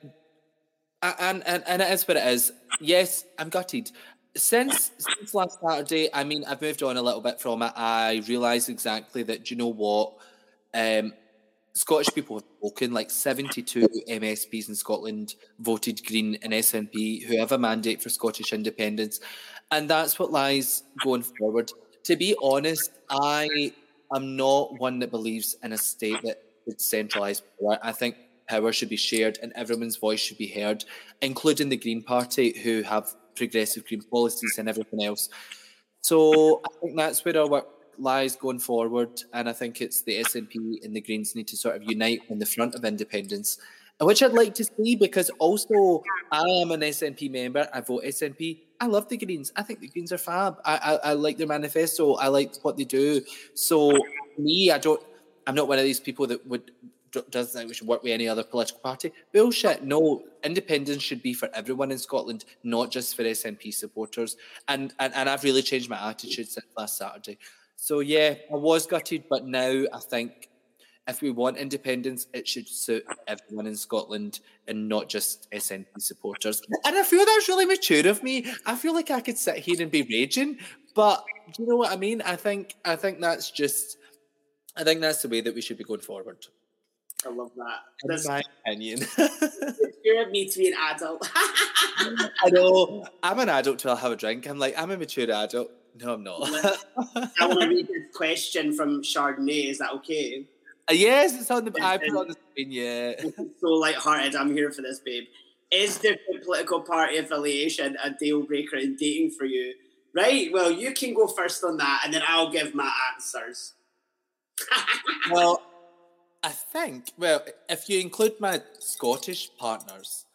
and and and it is what it is. Yes, I'm gutted. Since since last Saturday, I mean, I've moved on a little bit from it. I realised exactly that. Do you know what? Um, Scottish people have spoken, like 72 MSPs in Scotland voted Green and SNP, who have a mandate for Scottish independence. And that's what lies going forward. To be honest, I am not one that believes in a state that would centralise power. I think power should be shared and everyone's voice should be heard, including the Green Party, who have progressive green policies and everything else. So I think that's where our work lies going forward, and I think it's the SNP and the Greens need to sort of unite on the front of independence, which I'd like to see because also I am an SNP member. I vote SNP. I love the Greens. I think the Greens are fab. I, I, I like their manifesto. I like what they do. So me, I don't. I'm not one of these people that would doesn't think we should work with any other political party. Bullshit. No, independence should be for everyone in Scotland, not just for SNP supporters. And and, and I've really changed my attitude since last Saturday. So yeah, I was gutted, but now I think if we want independence, it should suit everyone in Scotland and not just SNP supporters. And I feel that's really mature of me. I feel like I could sit here and be raging, but do you know what I mean? I think I think that's just I think that's the way that we should be going forward. I love that. That's my opinion. <laughs> You're me to be an adult. <laughs> I know. I'm an adult till I have a drink. I'm like, I'm a mature adult. No, I'm not. I want to read this question from Chardonnay. Is that okay? Uh, yes, it's on the. I put on the screen. Yeah. so light-hearted. I'm here for this, babe. Is different political party affiliation a deal breaker in dating for you? Right. Well, you can go first on that, and then I'll give my answers. <laughs> well, I think. Well, if you include my Scottish partners,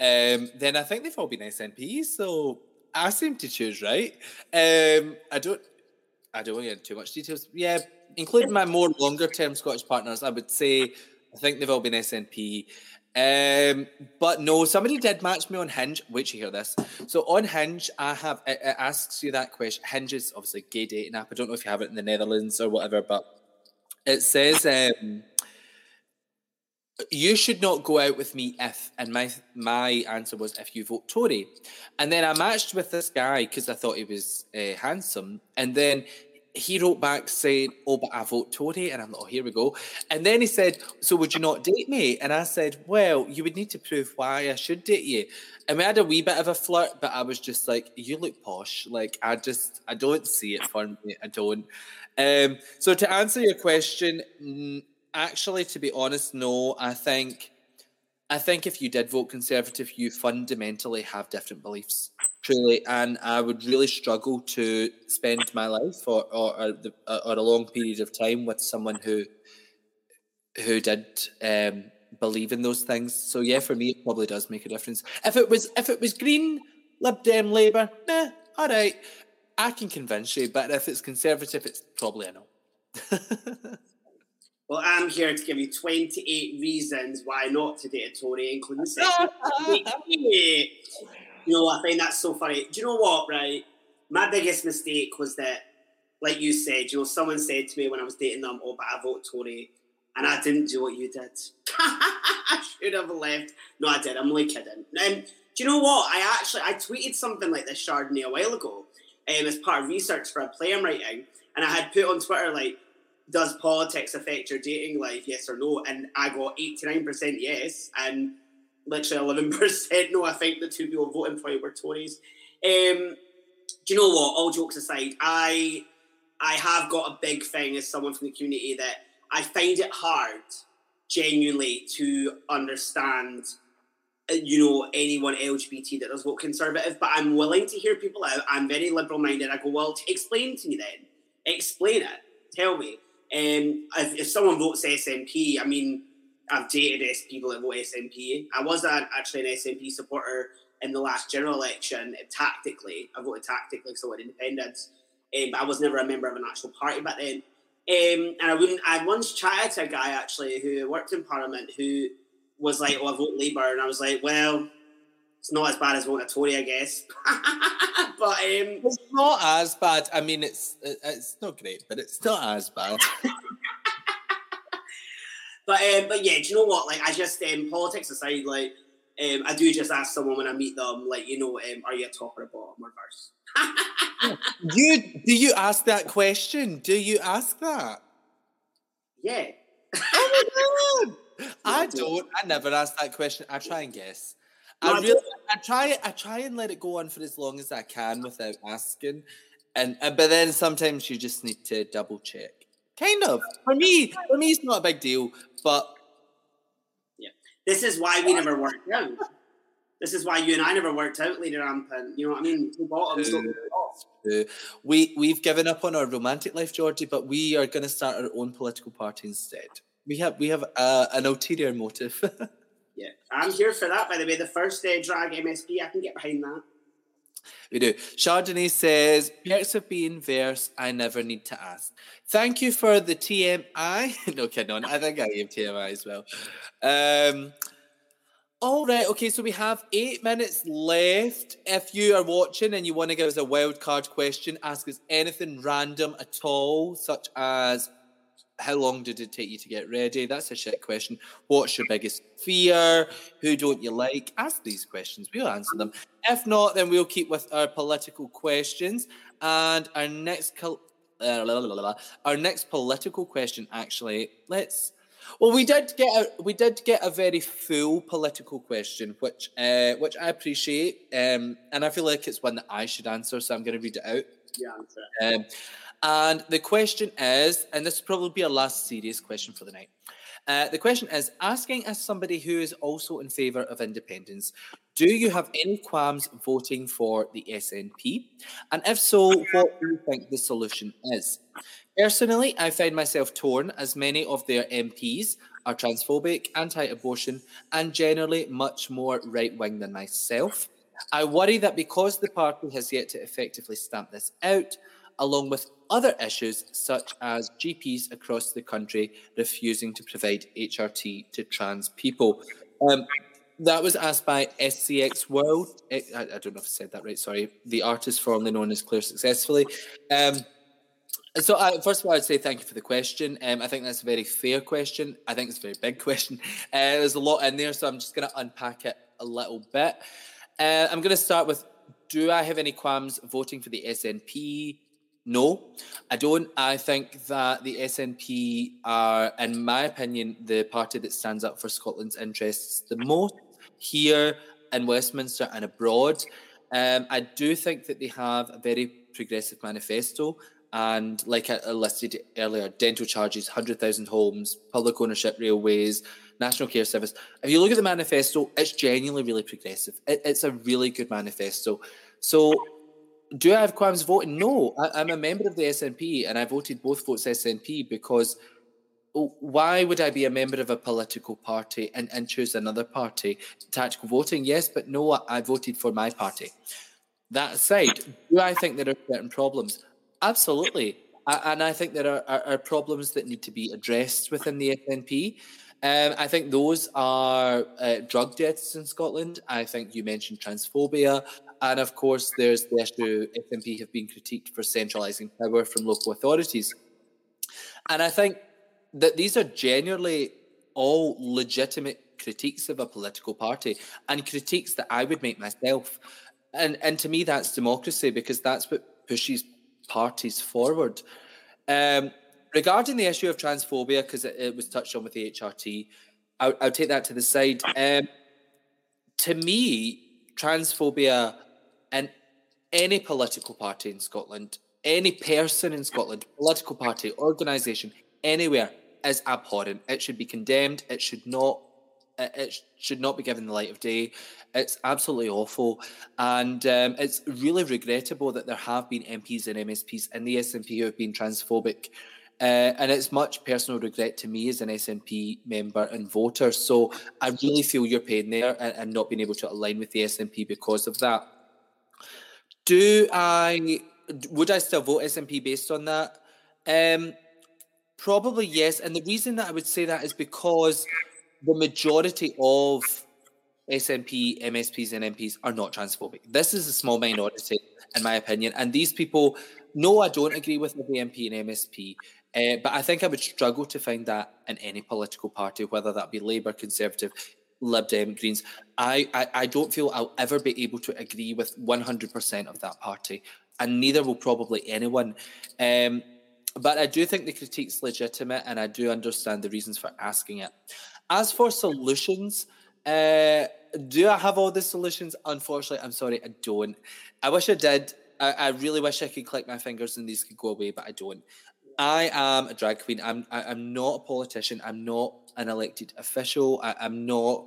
um, then I think they've all been SNPs. So I seem to choose right. Um, I don't. I don't want to get into too much details. Yeah, including my more longer term Scottish partners, I would say I think they've all been SNP. Um, but no, somebody did match me on Hinge. Wait to hear this. So on Hinge, I have it, it asks you that question. Hinge is obviously gay dating app. I don't know if you have it in the Netherlands or whatever, but it says um, you should not go out with me if and my my answer was if you vote Tory and then I matched with this guy because I thought he was uh, handsome and then he wrote back saying oh but I vote Tory and I'm like oh here we go. And then he said so would you not date me? And I said well you would need to prove why I should date you. And we had a wee bit of a flirt but I was just like you look posh. Like I just I don't see it for me. I don't. Um so to answer your question actually, to be honest, no. I think, I think if you did vote Conservative, you fundamentally have different beliefs, truly, and I would really struggle to spend my life or or, or, the, or a long period of time with someone who who did um, believe in those things. So yeah, for me, it probably does make a difference. If it was if it was Green, Lib Dem, Labour, nah, all right, I can convince you. But if it's Conservative, it's probably a no. <laughs> Well, I'm here to give you 28 reasons why not to date a Tory, including <laughs> sex. you know, I find that so funny. Do you know what, right? My biggest mistake was that, like you said, you know, someone said to me when I was dating them, oh, but I vote Tory. And I didn't do what you did. <laughs> I should have left. No, I did. I'm only kidding. Um, do you know what? I actually I tweeted something like this Chardonnay a while ago um, as part of research for a play I'm writing. And I had put on Twitter like, does politics affect your dating life? Yes or no? And I got 89% yes, and literally 11% no. I think the two people voting for you were Tories. Um, do you know what? All jokes aside, I I have got a big thing as someone from the community that I find it hard, genuinely, to understand. Uh, you know, anyone LGBT that does vote conservative, but I'm willing to hear people out. I'm very liberal minded. I go, well, explain to me then. Explain it. Tell me. Um, if, if, someone votes SNP, I mean, I've dated people that vote SNP. I was a, actually an SNP supporter in the last general election. Uh, tactically, I voted tactically because I wanted independence, um, but I was never a member of an actual party back then. Um, and I wouldn't. I once chatted to a guy actually who worked in Parliament who was like, "Oh, I vote Labour," and I was like, "Well, it's not as bad as Tory, I guess." <laughs> but um, it's not as bad. I mean, it's it's not great, but it's not as bad. <laughs> but um, but yeah, do you know what? Like, I just um, politics aside, like. Um, I do just ask someone when I meet them, like you know, um, are you a top or a bottom or verse? <laughs> you do you ask that question? Do you ask that? Yeah. oh my god! I don't. I never ask that question. I try and guess. I really, I try, I try and let it go on for as long as I can without asking, and uh, but then sometimes you just need to double check. Kind of. For me, for me, it's not a big deal, but yeah, this is why we never worked out. This is why you and I never worked out, Lady Rampant. You know what I mean? Two bottoms don't off. We we've given up on our romantic life, Georgie, but we are going to start our own political party instead. We have we have uh, an ulterior motive. <laughs> yeah, I'm here for that. By the way, the first day drag MSP, I can get behind that. We do. Chardonnay says, perks of being verse, I never need to ask. Thank you for the TMI. <laughs> no kidding on. I think I gave TMI as well. Um, all right, okay, so we have eight minutes left. If you are watching and you want to give us a wild card question, ask us anything random at all, such as how long did it take you to get ready? That's a shit question. What's your biggest fear? Who don't you like? Ask these questions. We'll answer them. If not, then we'll keep with our political questions. And our next, col- uh, our next political question, actually, let's well, we did get a we did get a very full political question, which uh, which I appreciate, um, and I feel like it's one that I should answer, so I'm going to read it out. Yeah, answer. Um, and the question is, and this will probably be our last serious question for the night. Uh, the question is asking as somebody who is also in favour of independence, do you have any qualms voting for the SNP? And if so, what do you think the solution is? Personally, I find myself torn as many of their MPs are transphobic, anti abortion, and generally much more right wing than myself. I worry that because the party has yet to effectively stamp this out, along with other issues such as GPs across the country refusing to provide HRT to trans people. Um, that was asked by SCX World. I, I, don't know if I said that right. Sorry, the artist formerly known as Claire Successfully. Um, so, uh, first of all, I'd say thank you for the question. Um, I think that's a very fair question. I think it's a very big question. <laughs> Uh, there's a lot in there, so I'm just going to unpack it a little bit. Uh, I'm going to start with Do I have any qualms voting for the SNP? No, I don't. I think that the SNP are, in my opinion, the party that stands up for Scotland's interests the most here in Westminster and abroad. Um, I do think that they have a very progressive manifesto. And like I listed earlier, dental charges, 100,000 homes, public ownership railways, National Care Service. If you look at the manifesto, it's genuinely really progressive. It, it's a really good manifesto. So, do I have qualms voting? No, I, am a member of the SNP and I voted both votes SNP because why would I be a member of a political party and, and choose another party? Tactical voting, yes, but no, I voted for my party. That aside, do I think there are certain problems? Absolutely. and I think there are, are, are, problems that need to be addressed within the SNP. Um, I think those are uh, drug deaths in Scotland. I think you mentioned transphobia. And of course, there's the issue SNP have been critiqued for centralising power from local authorities. And I think that these are generally all legitimate critiques of a political party and critiques that I would make myself. And, and to me, that's democracy because that's what pushes parties forward. Um, regarding the issue of transphobia, because it, it, was touched on with the HRT, I'll, I'll take that to the side. Um, to me, transphobia and any political party in Scotland, any person in Scotland, political party, organisation, anywhere is abhorrent. It should be condemned. It should not it should not be given the light of day. It's absolutely awful, and um, it's really regrettable that there have been MPs and MSPs in the SNP who have been transphobic. Uh, and it's much personal regret to me as an SNP member and voter. So I really feel your pain there and, and not being able to align with the SNP because of that. Do I would I still vote SNP based on that? Um, probably yes. And the reason that I would say that is because the majority of SNP, MSPs, and MPs are not transphobic. This is a small minority, in my opinion. And these people, no, I don't agree with every MP and MSP, uh, but I think I would struggle to find that in any political party, whether that be Labour, Conservative, Lib Dem, Greens. I, I, I don't feel I'll ever be able to agree with 100% of that party, and neither will probably anyone. Um, but I do think the critique's legitimate, and I do understand the reasons for asking it. As for solutions, uh, do I have all the solutions? Unfortunately, I'm sorry, I don't. I wish I did. I, I really wish I could click my fingers and these could go away, but I don't. I am a drag queen. I'm I, am i am not a politician. I'm not an elected official. I, I'm not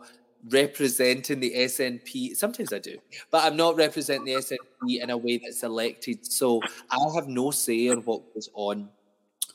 representing the SNP. Sometimes I do, but I'm not representing the SNP in a way that's elected. So I have no say in what goes on.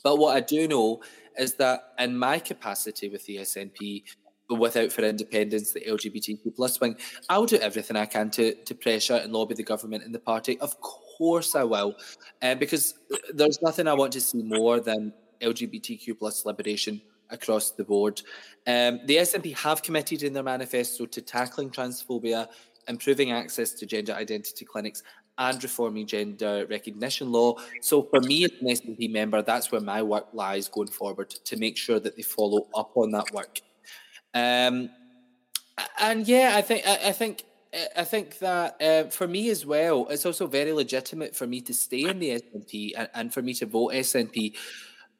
But what I do know is that in my capacity with the SNP, without for independence, the LGBTQ plus wing, I'll do everything I can to to pressure and lobby the government and the party. Of course, I will, um, because there's nothing I want to see more than LGBTQ plus liberation across the board. Um, the SNP have committed in their manifesto to tackling transphobia, improving access to gender identity clinics, and reforming gender recognition law. So, for me as an SNP member, that's where my work lies going forward to make sure that they follow up on that work. Um, and yeah, I think I, I think I think that uh, for me as well, it's also very legitimate for me to stay in the SNP and, and for me to vote SNP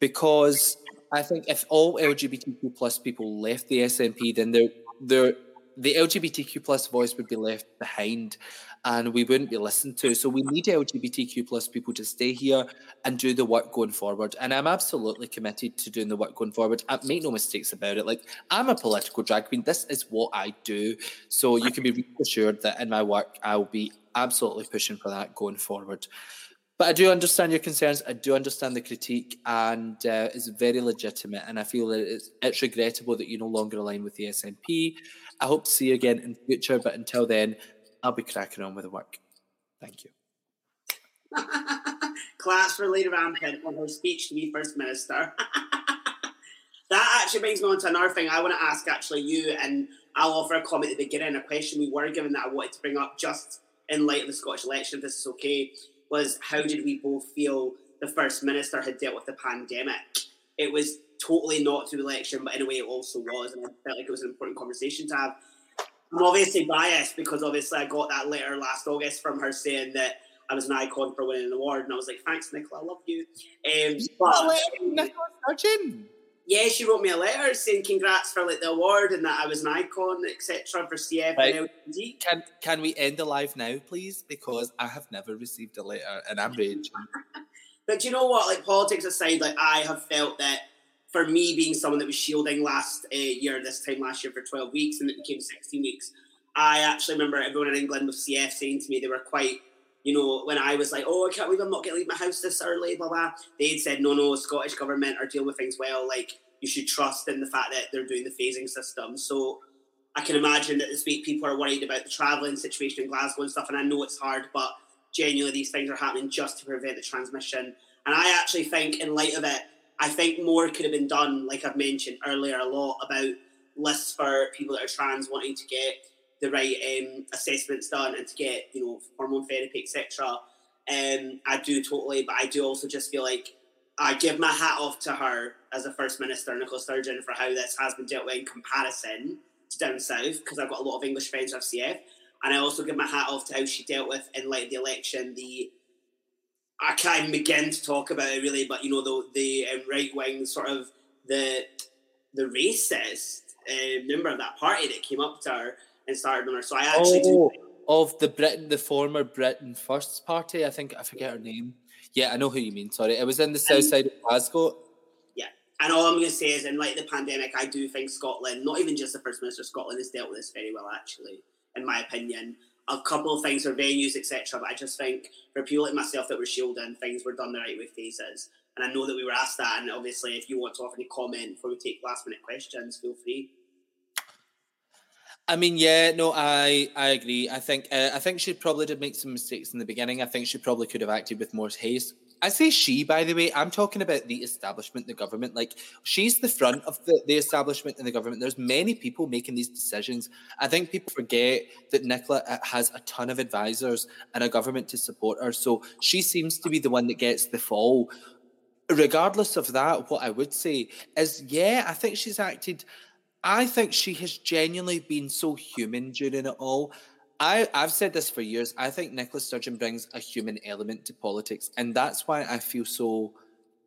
because I think if all LGBTQ plus people left the SNP, then they're, they're, the LGBTQ plus voice would be left behind and we wouldn't be listened to. So we need LGBTQ plus people to stay here and do the work going forward. And I'm absolutely committed to doing the work going forward. I make no mistakes about it. Like I'm a political drag queen. This is what I do. So you can be assured that in my work, I'll be absolutely pushing for that going forward. But I do understand your concerns. I do understand the critique, and uh, it's very legitimate. And I feel that it's, it's regrettable that you no longer align with the SNP. I hope to see you again in future, but until then, I'll be cracking on with the work. Thank you. <laughs> Class for Lady Rampant on her speech to be First Minister. <laughs> that actually brings me on to another thing I want to ask actually you, and I'll offer a comment at the beginning, a question we were given that I wanted to bring up just in light of the Scottish election, if this is okay, was how did we both feel the First Minister had dealt with the pandemic? It was totally not to the election, but in a way it also was, and I felt like it was an important conversation to have. I'm obviously biased because obviously I got that letter last August from her saying that I was an icon for winning an award, and I was like, "Thanks, Nicola, I love you." Um, but, Nicola Yeah, she wrote me a letter saying congrats for like the award and that I was an icon, etc. for CF right. and LGD. Can can we end the live now, please? Because I have never received a letter and I'm raging. <laughs> but you know what? Like politics aside, like I have felt that for me being someone that was shielding last uh, year, this time last year for 12 weeks, and it became 16 weeks, I actually remember everyone in England with CF saying to me they were quite, you know, when I was like, oh, I can't believe I'm not going to leave my house this early, blah, blah, they had said, no, no, Scottish government are dealing with things well. Like, you should trust in the fact that they're doing the phasing system. So I can imagine that this week people are worried about the travelling situation in Glasgow and stuff, and I know it's hard, but genuinely these things are happening just to prevent the transmission. And I actually think, in light of it, I think more could have been done, like I've mentioned earlier, a lot about lists for people that are trans wanting to get the right um, assessments done and to get you know hormone therapy, etc. Um, I do totally, but I do also just feel like I give my hat off to her as a First Minister, Nicola Sturgeon, for how this has been dealt with in comparison to down south, because I've got a lot of English friends of CF. And I also give my hat off to how she dealt with, in light of the election, the I can't even begin to talk about it really, but you know the the um, right wing sort of the the racist uh, member of that party that came up to her and started on her. So I actually oh, do. Of the Britain, the former Britain First Party, I think I forget her name. Yeah, I know who you mean. Sorry, it was in the south side of Glasgow. Yeah, and all I'm going to say is, in light of the pandemic, I do think Scotland, not even just the First Minister of Scotland, has dealt with this very well, actually, in my opinion. A couple of things for venues, etc. But I just think for people like myself that were shielding, things were done the right way phases. And I know that we were asked that. And obviously, if you want to offer any comment before we take last minute questions, feel free. I mean, yeah, no, I I agree. I think uh, I think she probably did make some mistakes in the beginning. I think she probably could have acted with more haste. I say she, by the way. I'm talking about the establishment, the government. Like she's the front of the, the establishment and the government. There's many people making these decisions. I think people forget that Nicola uh, has a ton of advisors and a government to support her. So she seems to be the one that gets the fall. Regardless of that, what I would say is, yeah, I think she's acted I think she has genuinely been so human during it all. I, I've said this for years. I think Nicola Sturgeon brings a human element to politics, and that's why I feel so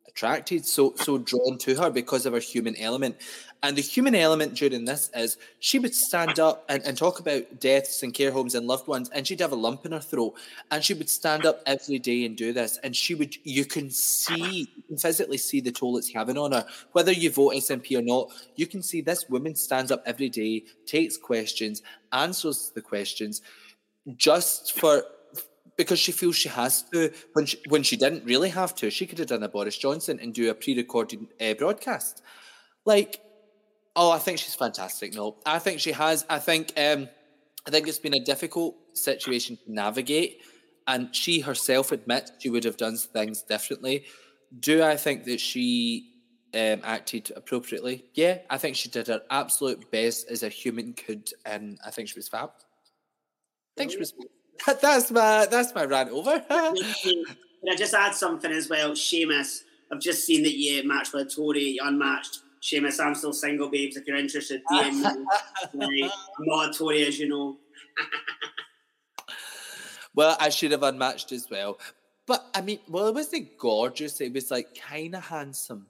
attracted, so so drawn to her because of her human element. And the human element during this is she would stand up and, and talk about deaths and care homes and loved ones, and she'd have a lump in her throat. And she would stand up every day and do this. And she would, you can see, you can physically see the toll it's having on her. Whether you vote SNP or not, you can see this woman stands up every day, takes questions, answers the questions, just for because she feels she has to when she, when she didn't really have to. She could have done a Boris Johnson and do a pre-recorded uh, broadcast. Like Oh, I think she's fantastic. No, I think she has. I think um, I think it's been a difficult situation to navigate, and she herself admits she would have done things differently. Do I think that she um, acted appropriately? Yeah, I think she did her absolute best as a human could, and I think she was fab. I think she was. That's my that's my rant over. <laughs> Can I just add something as well? Seamus, I've just seen that you matched with a Tory, unmatched Seamus, I'm still single, babes. If you're interested, DM me. <laughs> I'm not a Tory, as you know. well, I should have unmatched as well. But I mean, well, it wasn't gorgeous. It was like kind of handsome.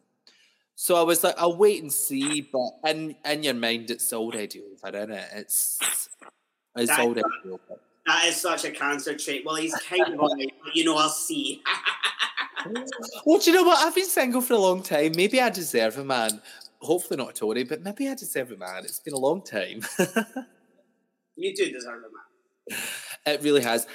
So I was like, I'll wait and see. But in in your mind, it's already over, isn't it? It's it's that, already over. That is such a cancer trait. Well, he's kind of like, you know, I'll see. <laughs> well, do you know what? I've been single for a long time. Maybe I deserve a man hopefully not a Tory, but maybe I deserve a man. It's been a long time. <laughs> you do deserve a man. It really has.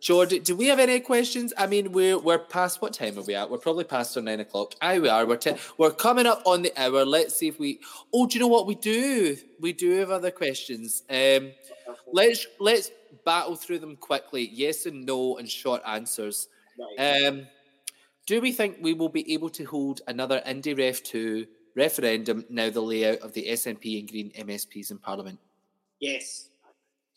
George, do we have any questions? I mean, we're we're past what time are we at? We're probably past our nine o'clock. Aye, we are. We're we we're coming up on the hour. Let's see if we. Oh, do you know what we do? We do have other questions. Um, let's let's battle through them quickly. Yes and no, and short answers. Right. Um, do we think we will be able to hold another Indy Ref two referendum now the layout of the SNP and Green MSPs in Parliament? Yes.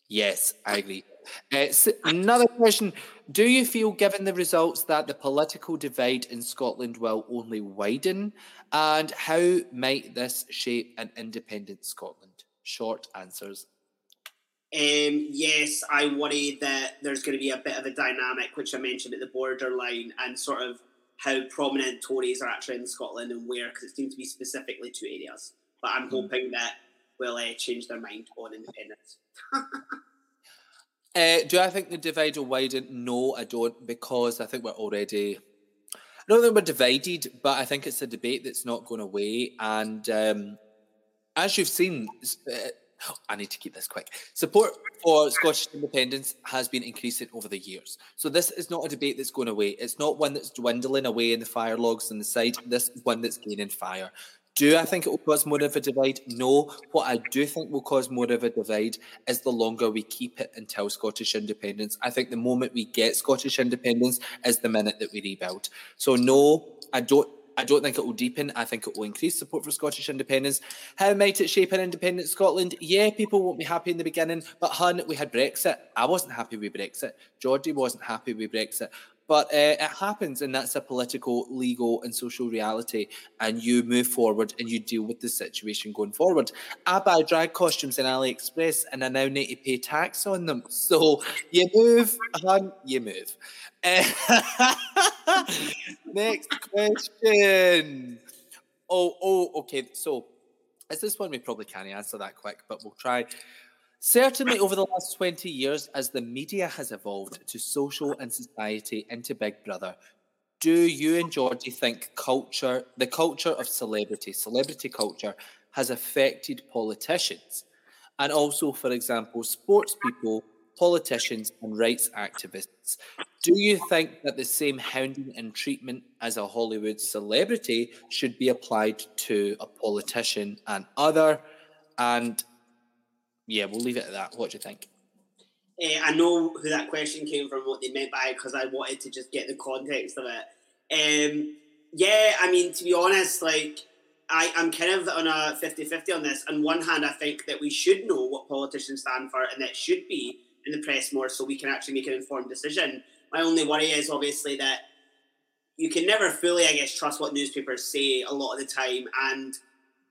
Yes, I agree. Uh, so another question Do you feel, given the results, that the political divide in Scotland will only widen? And how might this shape an independent Scotland? Short answers. Um, yes, I worry that there's going to be a bit of a dynamic, which I mentioned at the borderline, and sort of how prominent Tories are actually in Scotland and where, because it seems to be specifically two areas. But I'm hmm. hoping that will uh, change their mind on independence. <laughs> uh, do I think the divide will widen? No, I don't, because I think we're already. I don't think we're divided, but I think it's a debate that's not going away. And um, as you've seen, uh, I need to keep this quick. Support for Scottish independence has been increasing over the years. So this is not a debate that's going away. It's not one that's dwindling away in the fire logs on the side. This is one that's gaining fire. Do I think it will cause more of a divide? No. What I do think will cause more of a divide is the longer we keep it until Scottish independence. I think the moment we get Scottish independence is the minute that we rebuild. So no, I don't I don't think it will deepen. I think it will increase support for Scottish independence. How might it shape an independent Scotland? Yeah, people won't be happy in the beginning, but hun, we had Brexit. I wasn't happy with Brexit. Jordy wasn't happy with Brexit. But uh, it happens, and that's a political, legal, and social reality. And you move forward and you deal with the situation going forward. I buy drag costumes in AliExpress, and I now need to pay tax on them. <laughs> So you move, hun, you move. <laughs> Next question. Oh, oh, okay. So, is this one we probably can't answer that quick, but we'll try. Certainly, over the last 20 years, as the media has evolved to social and society into Big Brother, do you and Jordy think culture, the culture of celebrity, celebrity culture, has affected politicians? And also, for example, sports people politicians and rights activists. Do you think that the same hounding and treatment as a Hollywood celebrity should be applied to a politician and other? And yeah, we'll leave it at that. What do you think? Uh, I know who that question came from, what they meant by it, because I wanted to just get the context of it. Um, yeah, I mean, to be honest, like, I, I'm kind of on a 50 50 on this. On one hand, I think that we should know what politicians stand for, and that should be in the press more so we can actually make an informed decision. My only worry is obviously that you can never fully, I guess, trust what newspapers say a lot of the time. And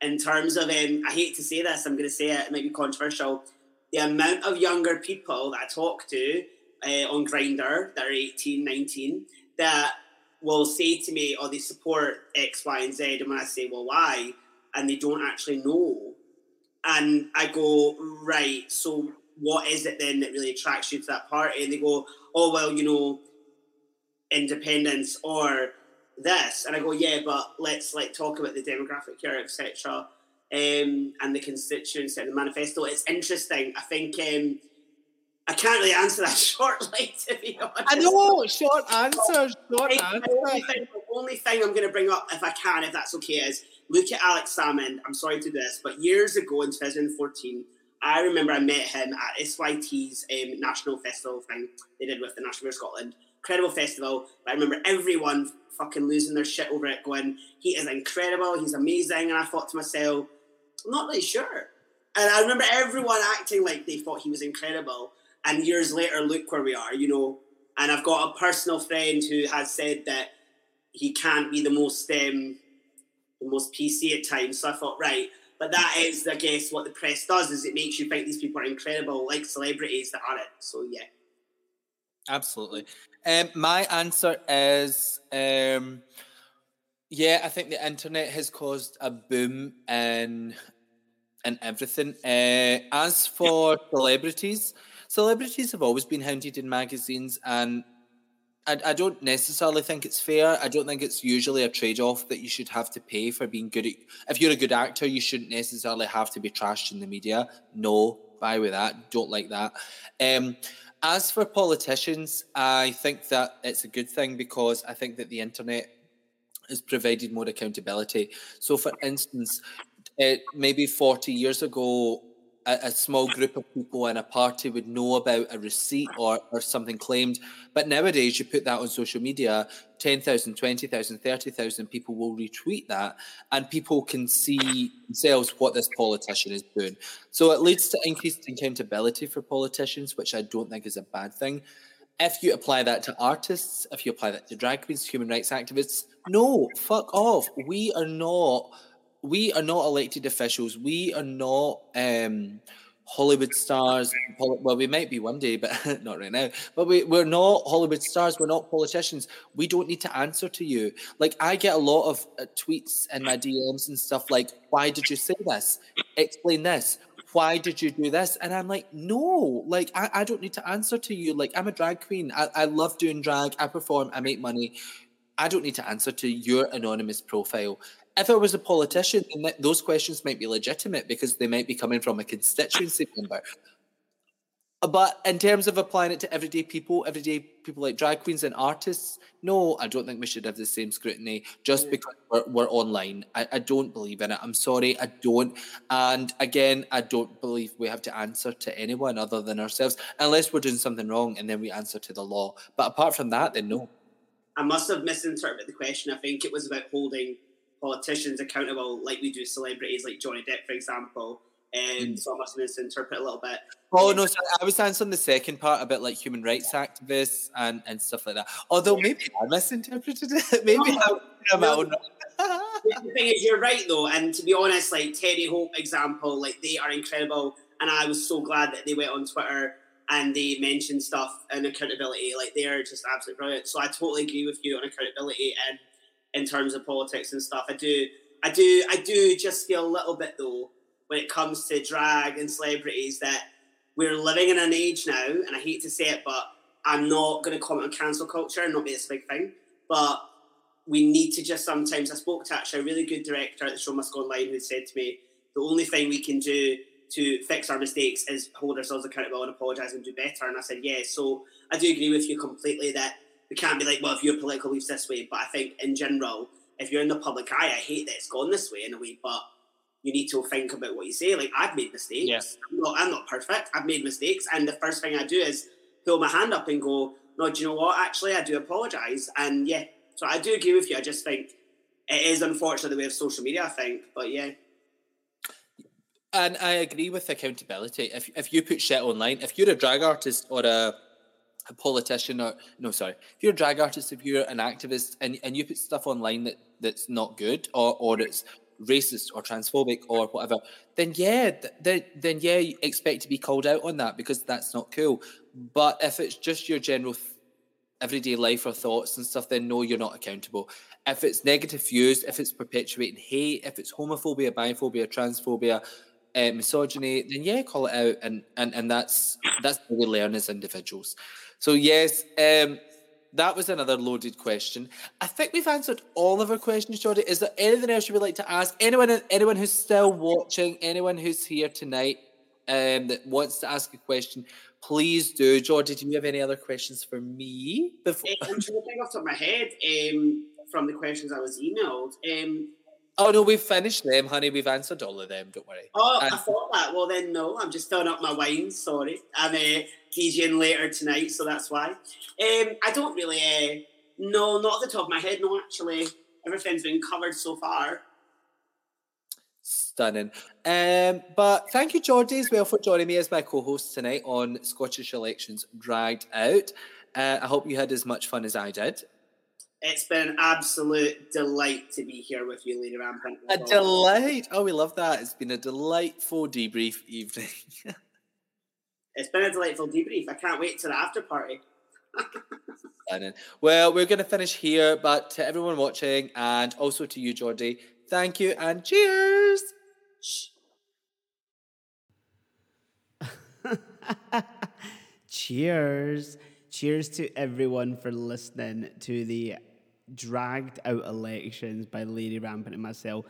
in terms of, um, I hate to say this, I'm going to say it, it might be controversial. The amount of younger people that I talk to uh, on Grindr that are 18, 19, that will say to me, "Oh, they support X, Y, and Z," and when I say, "Well, why?" and they don't actually know, and I go, "Right, so what is it then that really attracts you to that party?" And they go, "Oh, well, you know, independence or." This and i go yeah but let's like talk about the demographic here etc um, and the constituency and the manifesto it's interesting i think um, I can't really answer that <laughs> shortly, to be honest. I know, short answer, short answer. The only, thing, the only thing I'm going to bring up, if I can, if that's okay, is look at Alex Salmond. I'm sorry to do this, but years ago in 2014, I remember I met him at SYT's um, national festival thing they did with the National of Scotland. Incredible festival. But I remember everyone fucking losing their shit over it, going, he is incredible, he's amazing. And I thought to myself, I'm not really sure. And I remember everyone acting like they thought he was incredible. And years later, look where we are, you know. And I've got a personal friend who has said that he can't be the most um, the most PC at times. So I thought, right, but that is, I guess, what the press does is it makes you think these people are incredible, like celebrities that aren't. So yeah. Absolutely. Um, my answer is um, yeah, I think the internet has caused a boom in in everything. Uh, as for celebrities, celebrities have always been hounded in magazines, and I, I don't necessarily think it's fair. I don't think it's usually a trade off that you should have to pay for being good. At, if you're a good actor, you shouldn't necessarily have to be trashed in the media. No, buy with that. Don't like that. Um, as for politicians, I think that it's a good thing because I think that the internet has provided more accountability. So, for instance, it, maybe 40 years ago, a, a, small group of people in a party would know about a receipt or, or something claimed. But nowadays, you put that on social media, 10,000, 20,000, 30,000 people will retweet that, and people can see themselves what this politician is doing. So it leads to increased accountability for politicians, which I don't think is a bad thing. If you apply that to artists, if you apply that to drag queens, human rights activists, no, fuck off. We are not we are not elected officials. We are not um, Hollywood stars. Well, we might be one day, but <laughs> not right now. But we, we're not Hollywood stars. We're not politicians. We don't need to answer to you. Like, I get a lot of uh, tweets and my DMs and stuff like, why did you say this? Explain this. Why did you do this? And I'm like, no, like, I, I don't need to answer to you. Like, I'm a drag queen. I, I love doing drag. I perform. I make money. I don't need to answer to your anonymous profile if I was a politician, then those questions might be legitimate because they might be coming from a constituency member. But in terms of applying it to everyday people, everyday people like drag queens and artists, no, I don't think we should have the same scrutiny just because we're, we're online. I, I, don't believe in it. I'm sorry, I don't. And again, I don't believe we have to answer to anyone other than ourselves, unless we're doing something wrong and then we answer to the law. But apart from that, then no. I must have misinterpreted the question. I think it was about holding politicians accountable, like we do celebrities like Johnny Depp, for example. And mm. so I must misinterpret a little bit. Oh no, I was answering the second part about like human rights activists and, and stuff like that. Although maybe I misinterpreted it. <laughs> maybe no, I'm no. <laughs> the thing is, you're right though, and to be honest, like Terry Hope example, like they are incredible, and I was so glad that they went on Twitter and they mentioned stuff and accountability. Like they are just absolutely brilliant. So I totally agree with you on accountability and in terms of politics and stuff. I do, I do, I do just feel a little bit though when it comes to drag and celebrities that we're living in an age now, and I hate to say it, but I'm not going to comment on cancel culture and not be this big thing, but we need to just sometimes. I spoke to actually a really good director at the show Must Go Online who said to me, the only thing we can do to fix our mistakes is hold ourselves accountable and apologise and do better. And I said, yeah. So I do agree with you completely that we can't be like, well, if your political beliefs this way. But I think in general, if you're in the public eye, I hate that it's gone this way in a way, but you need to think about what you say. Like I've made mistakes. Yes. I'm, not, I'm not perfect. I've made mistakes, and the first thing I do is pull my hand up and go, "No, do you know what? Actually, I do apologise. And yeah, so I do agree with you. I just think it is unfortunate the way of social media. I think, but yeah. And I agree with accountability. If if you put shit online, if you're a drag artist or a a politician or no sorry if you're a drag artist if you're an activist and, and you put stuff online that that's not good or or it's racist or transphobic or whatever then yeah then then yeah you expect to be called out on that because that's not cool but if it's just your general everyday life or thoughts and stuff, then no, you're not accountable. If it's negative views, if it's perpetuating hate, if it's homophobia, biphobia, transphobia, uh, misogyny, then yeah, call it out, and and and that's that's what we learn as individuals. So yes, um, that was another loaded question. I think we've answered all of our questions, Jordy. Is there anything else you would like to ask? Anyone, anyone who's still watching, anyone who's here tonight, um, that wants to ask a question, please do. Jordy, do you have any other questions for me? Before? Uh, I'm trying to think off the top of my head um, from the questions I was emailed. Um, Oh no, we've finished them, honey. We've answered all of them. Don't worry. Oh, and- I thought that. Well, then no, I'm just filling up my wine. Sorry, I'm uh, DJing later tonight, so that's why. Um, I don't really. Uh, no, not at the top of my head. No, actually, everything's been covered so far. Stunning. Um, but thank you, Jordy, as well, for joining me as my co-host tonight on Scottish Elections Dragged Out. Uh, I hope you had as much fun as I did. It's been an absolute delight to be here with you, Lady Rampant. A delight. Oh, we love that. It's been a delightful debrief evening. <laughs> it's been a delightful debrief. I can't wait to the after party. well, we're going to finish here, but to everyone watching and also to you, Jordy, thank you and cheers. <laughs> cheers. Cheers to everyone for listening to the dragged out elections by Lady Rampant and myself.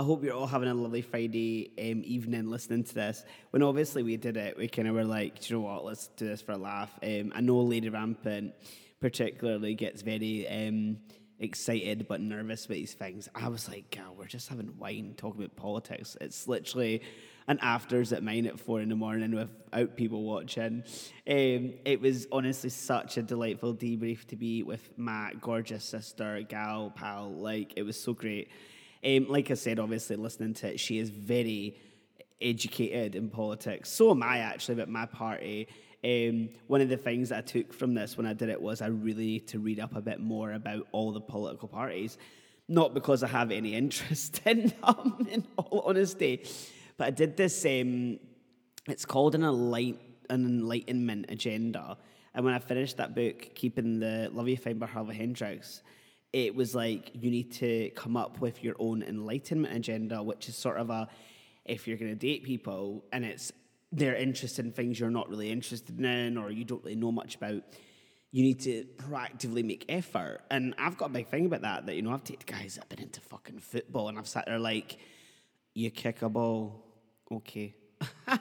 I hope you're all having a lovely Friday um, evening listening to this. When obviously we did it, we kind of were like, do you know what, let's do this for a laugh. Um, I know Lady Rampant particularly gets very um, excited but nervous with these things. I was like, God, we're just having wine, talking about politics. It's literally an afters at mine at four in the morning without people watching. Um, it was honestly such a delightful debrief to be with my gorgeous sister, gal, pal. Like, it was so great. Um, like I said, obviously, listening to it, she is very educated in politics. So am I actually, but my party. Um, one of the things that I took from this when I did it was I really need to read up a bit more about all the political parties. Not because I have any <laughs> interest in them, in all honesty, but I did this. Um, it's called an enlight an enlightenment agenda, and when I finished that book, keeping the love you find by Harville Hendrix, it was like you need to come up with your own enlightenment agenda, which is sort of a if you're going to date people and it's they're interested in things you're not really interested in or you don't really know much about you need to proactively make effort. And I've got a big thing about that, that, you know, I've dated guys that have been into fucking football and I've sat there like, you kick a ball, okay. <laughs>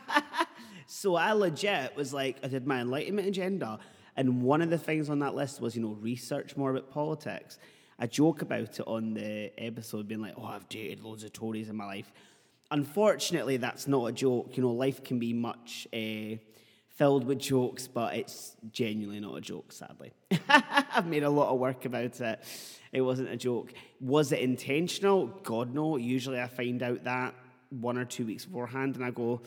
so I legit was like, I did my enlightenment agenda, and one of the things on that list was, you know, research more about politics. I joke about it on the episode, being like, oh, I've dated loads of Tories in my life. Unfortunately, that's not a joke. You know, life can be much uh, filled with jokes, but it's genuinely not a joke, sadly. <laughs> I've made a lot of work about it. It wasn't a joke. Was it intentional? God, no. Usually I find out that one or two weeks beforehand, and I go,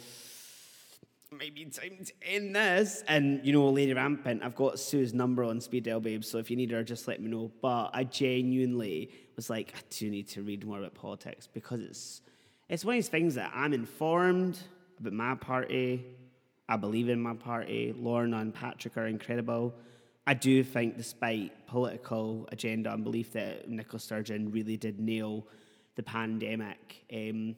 maybe time to end this. And you know, Lady Rampant, I've got Sue's number on Speed Dial, babe. So if you need her, just let me know. But I genuinely was like, I do need to read more about politics because it's it's one of these things that I'm informed about my party. I believe in my party. Lorna and Patrick are incredible. I do think, despite political agenda and belief that Nicola Sturgeon really did nail the pandemic. Um,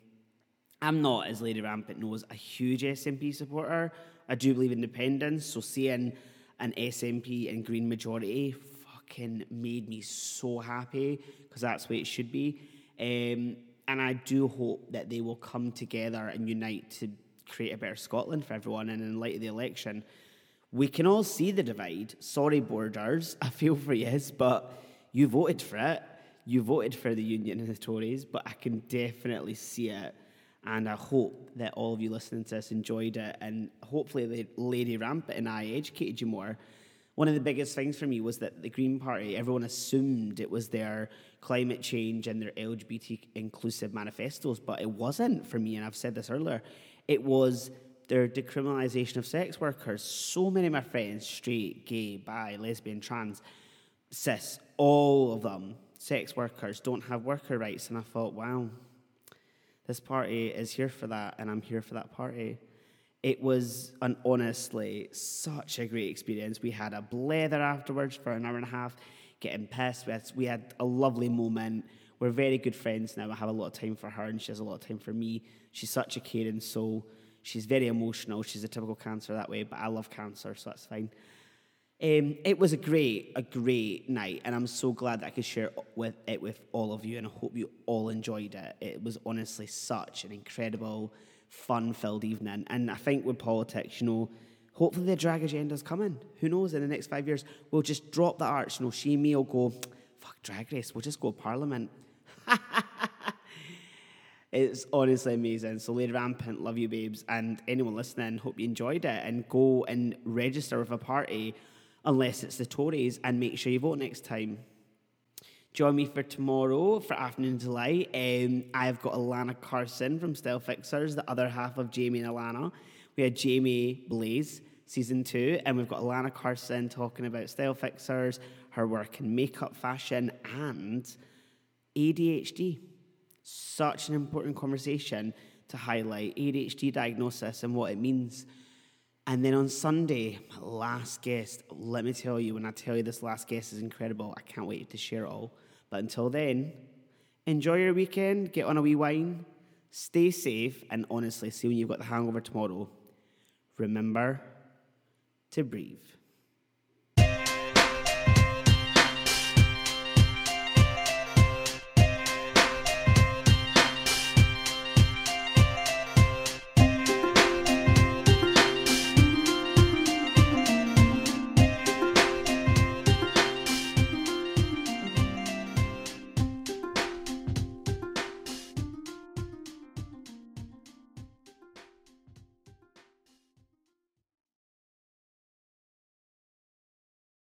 I'm not, as Lady Rampant knows, a huge SNP supporter. I do believe in independence, so seeing an SNP and Green majority fucking made me so happy because that's what it should be. Um, and I do hope that they will come together and unite to create a better Scotland for everyone. And in light of the election, we can all see the divide. Sorry, borders, <laughs> I feel for yes, but you voted for it. You voted for the Union and the Tories, but I can definitely see it and I hope that all of you listening to this enjoyed it. And hopefully, the Lady Rampant and I educated you more. One of the biggest things for me was that the Green Party, everyone assumed it was their climate change and their LGBT inclusive manifestos, but it wasn't for me. And I've said this earlier. It was their decriminalisation of sex workers. So many of my friends, straight, gay, bi, lesbian, trans, cis, all of them, sex workers, don't have worker rights. And I thought, wow, this party is here for that, and I'm here for that party. It was an honestly such a great experience. We had a blather afterwards for an hour and a half, getting pissed. We had, we had a lovely moment. We're very good friends now. I have a lot of time for her, and she has a lot of time for me. She's such a caring soul. She's very emotional. She's a typical cancer that way, but I love cancer, so that's fine. Um, it was a great, a great night, and I'm so glad that I could share with it with all of you, and I hope you all enjoyed it. It was honestly such an incredible, fun-filled evening, and I think with politics, you know, hopefully the drag agenda's coming. Who knows? In the next five years, we'll just drop the arts. You know, she and me will go, fuck drag race. We'll just go Parliament. <laughs> it's honestly amazing. So, Lady Rampant, love you, babes, and anyone listening, hope you enjoyed it, and go and register with a party unless it's the Tories, and make sure you vote next time. Join me for tomorrow for Afternoon Delight. Um, I've got Alana Carson from Style Fixers, the other half of Jamie and Alana. We had Jamie Blaze, season two, and we've got Alana Carson talking about Style Fixers, her work in makeup, fashion, and ADHD. Such an important conversation to highlight ADHD diagnosis and what it means. And then on Sunday, my last guest, let me tell you, when I tell you this last guest is incredible, I can't wait to share it all. But until then, enjoy your weekend, get on a wee wine, stay safe, and honestly, see when you've got the hangover tomorrow, remember to breathe.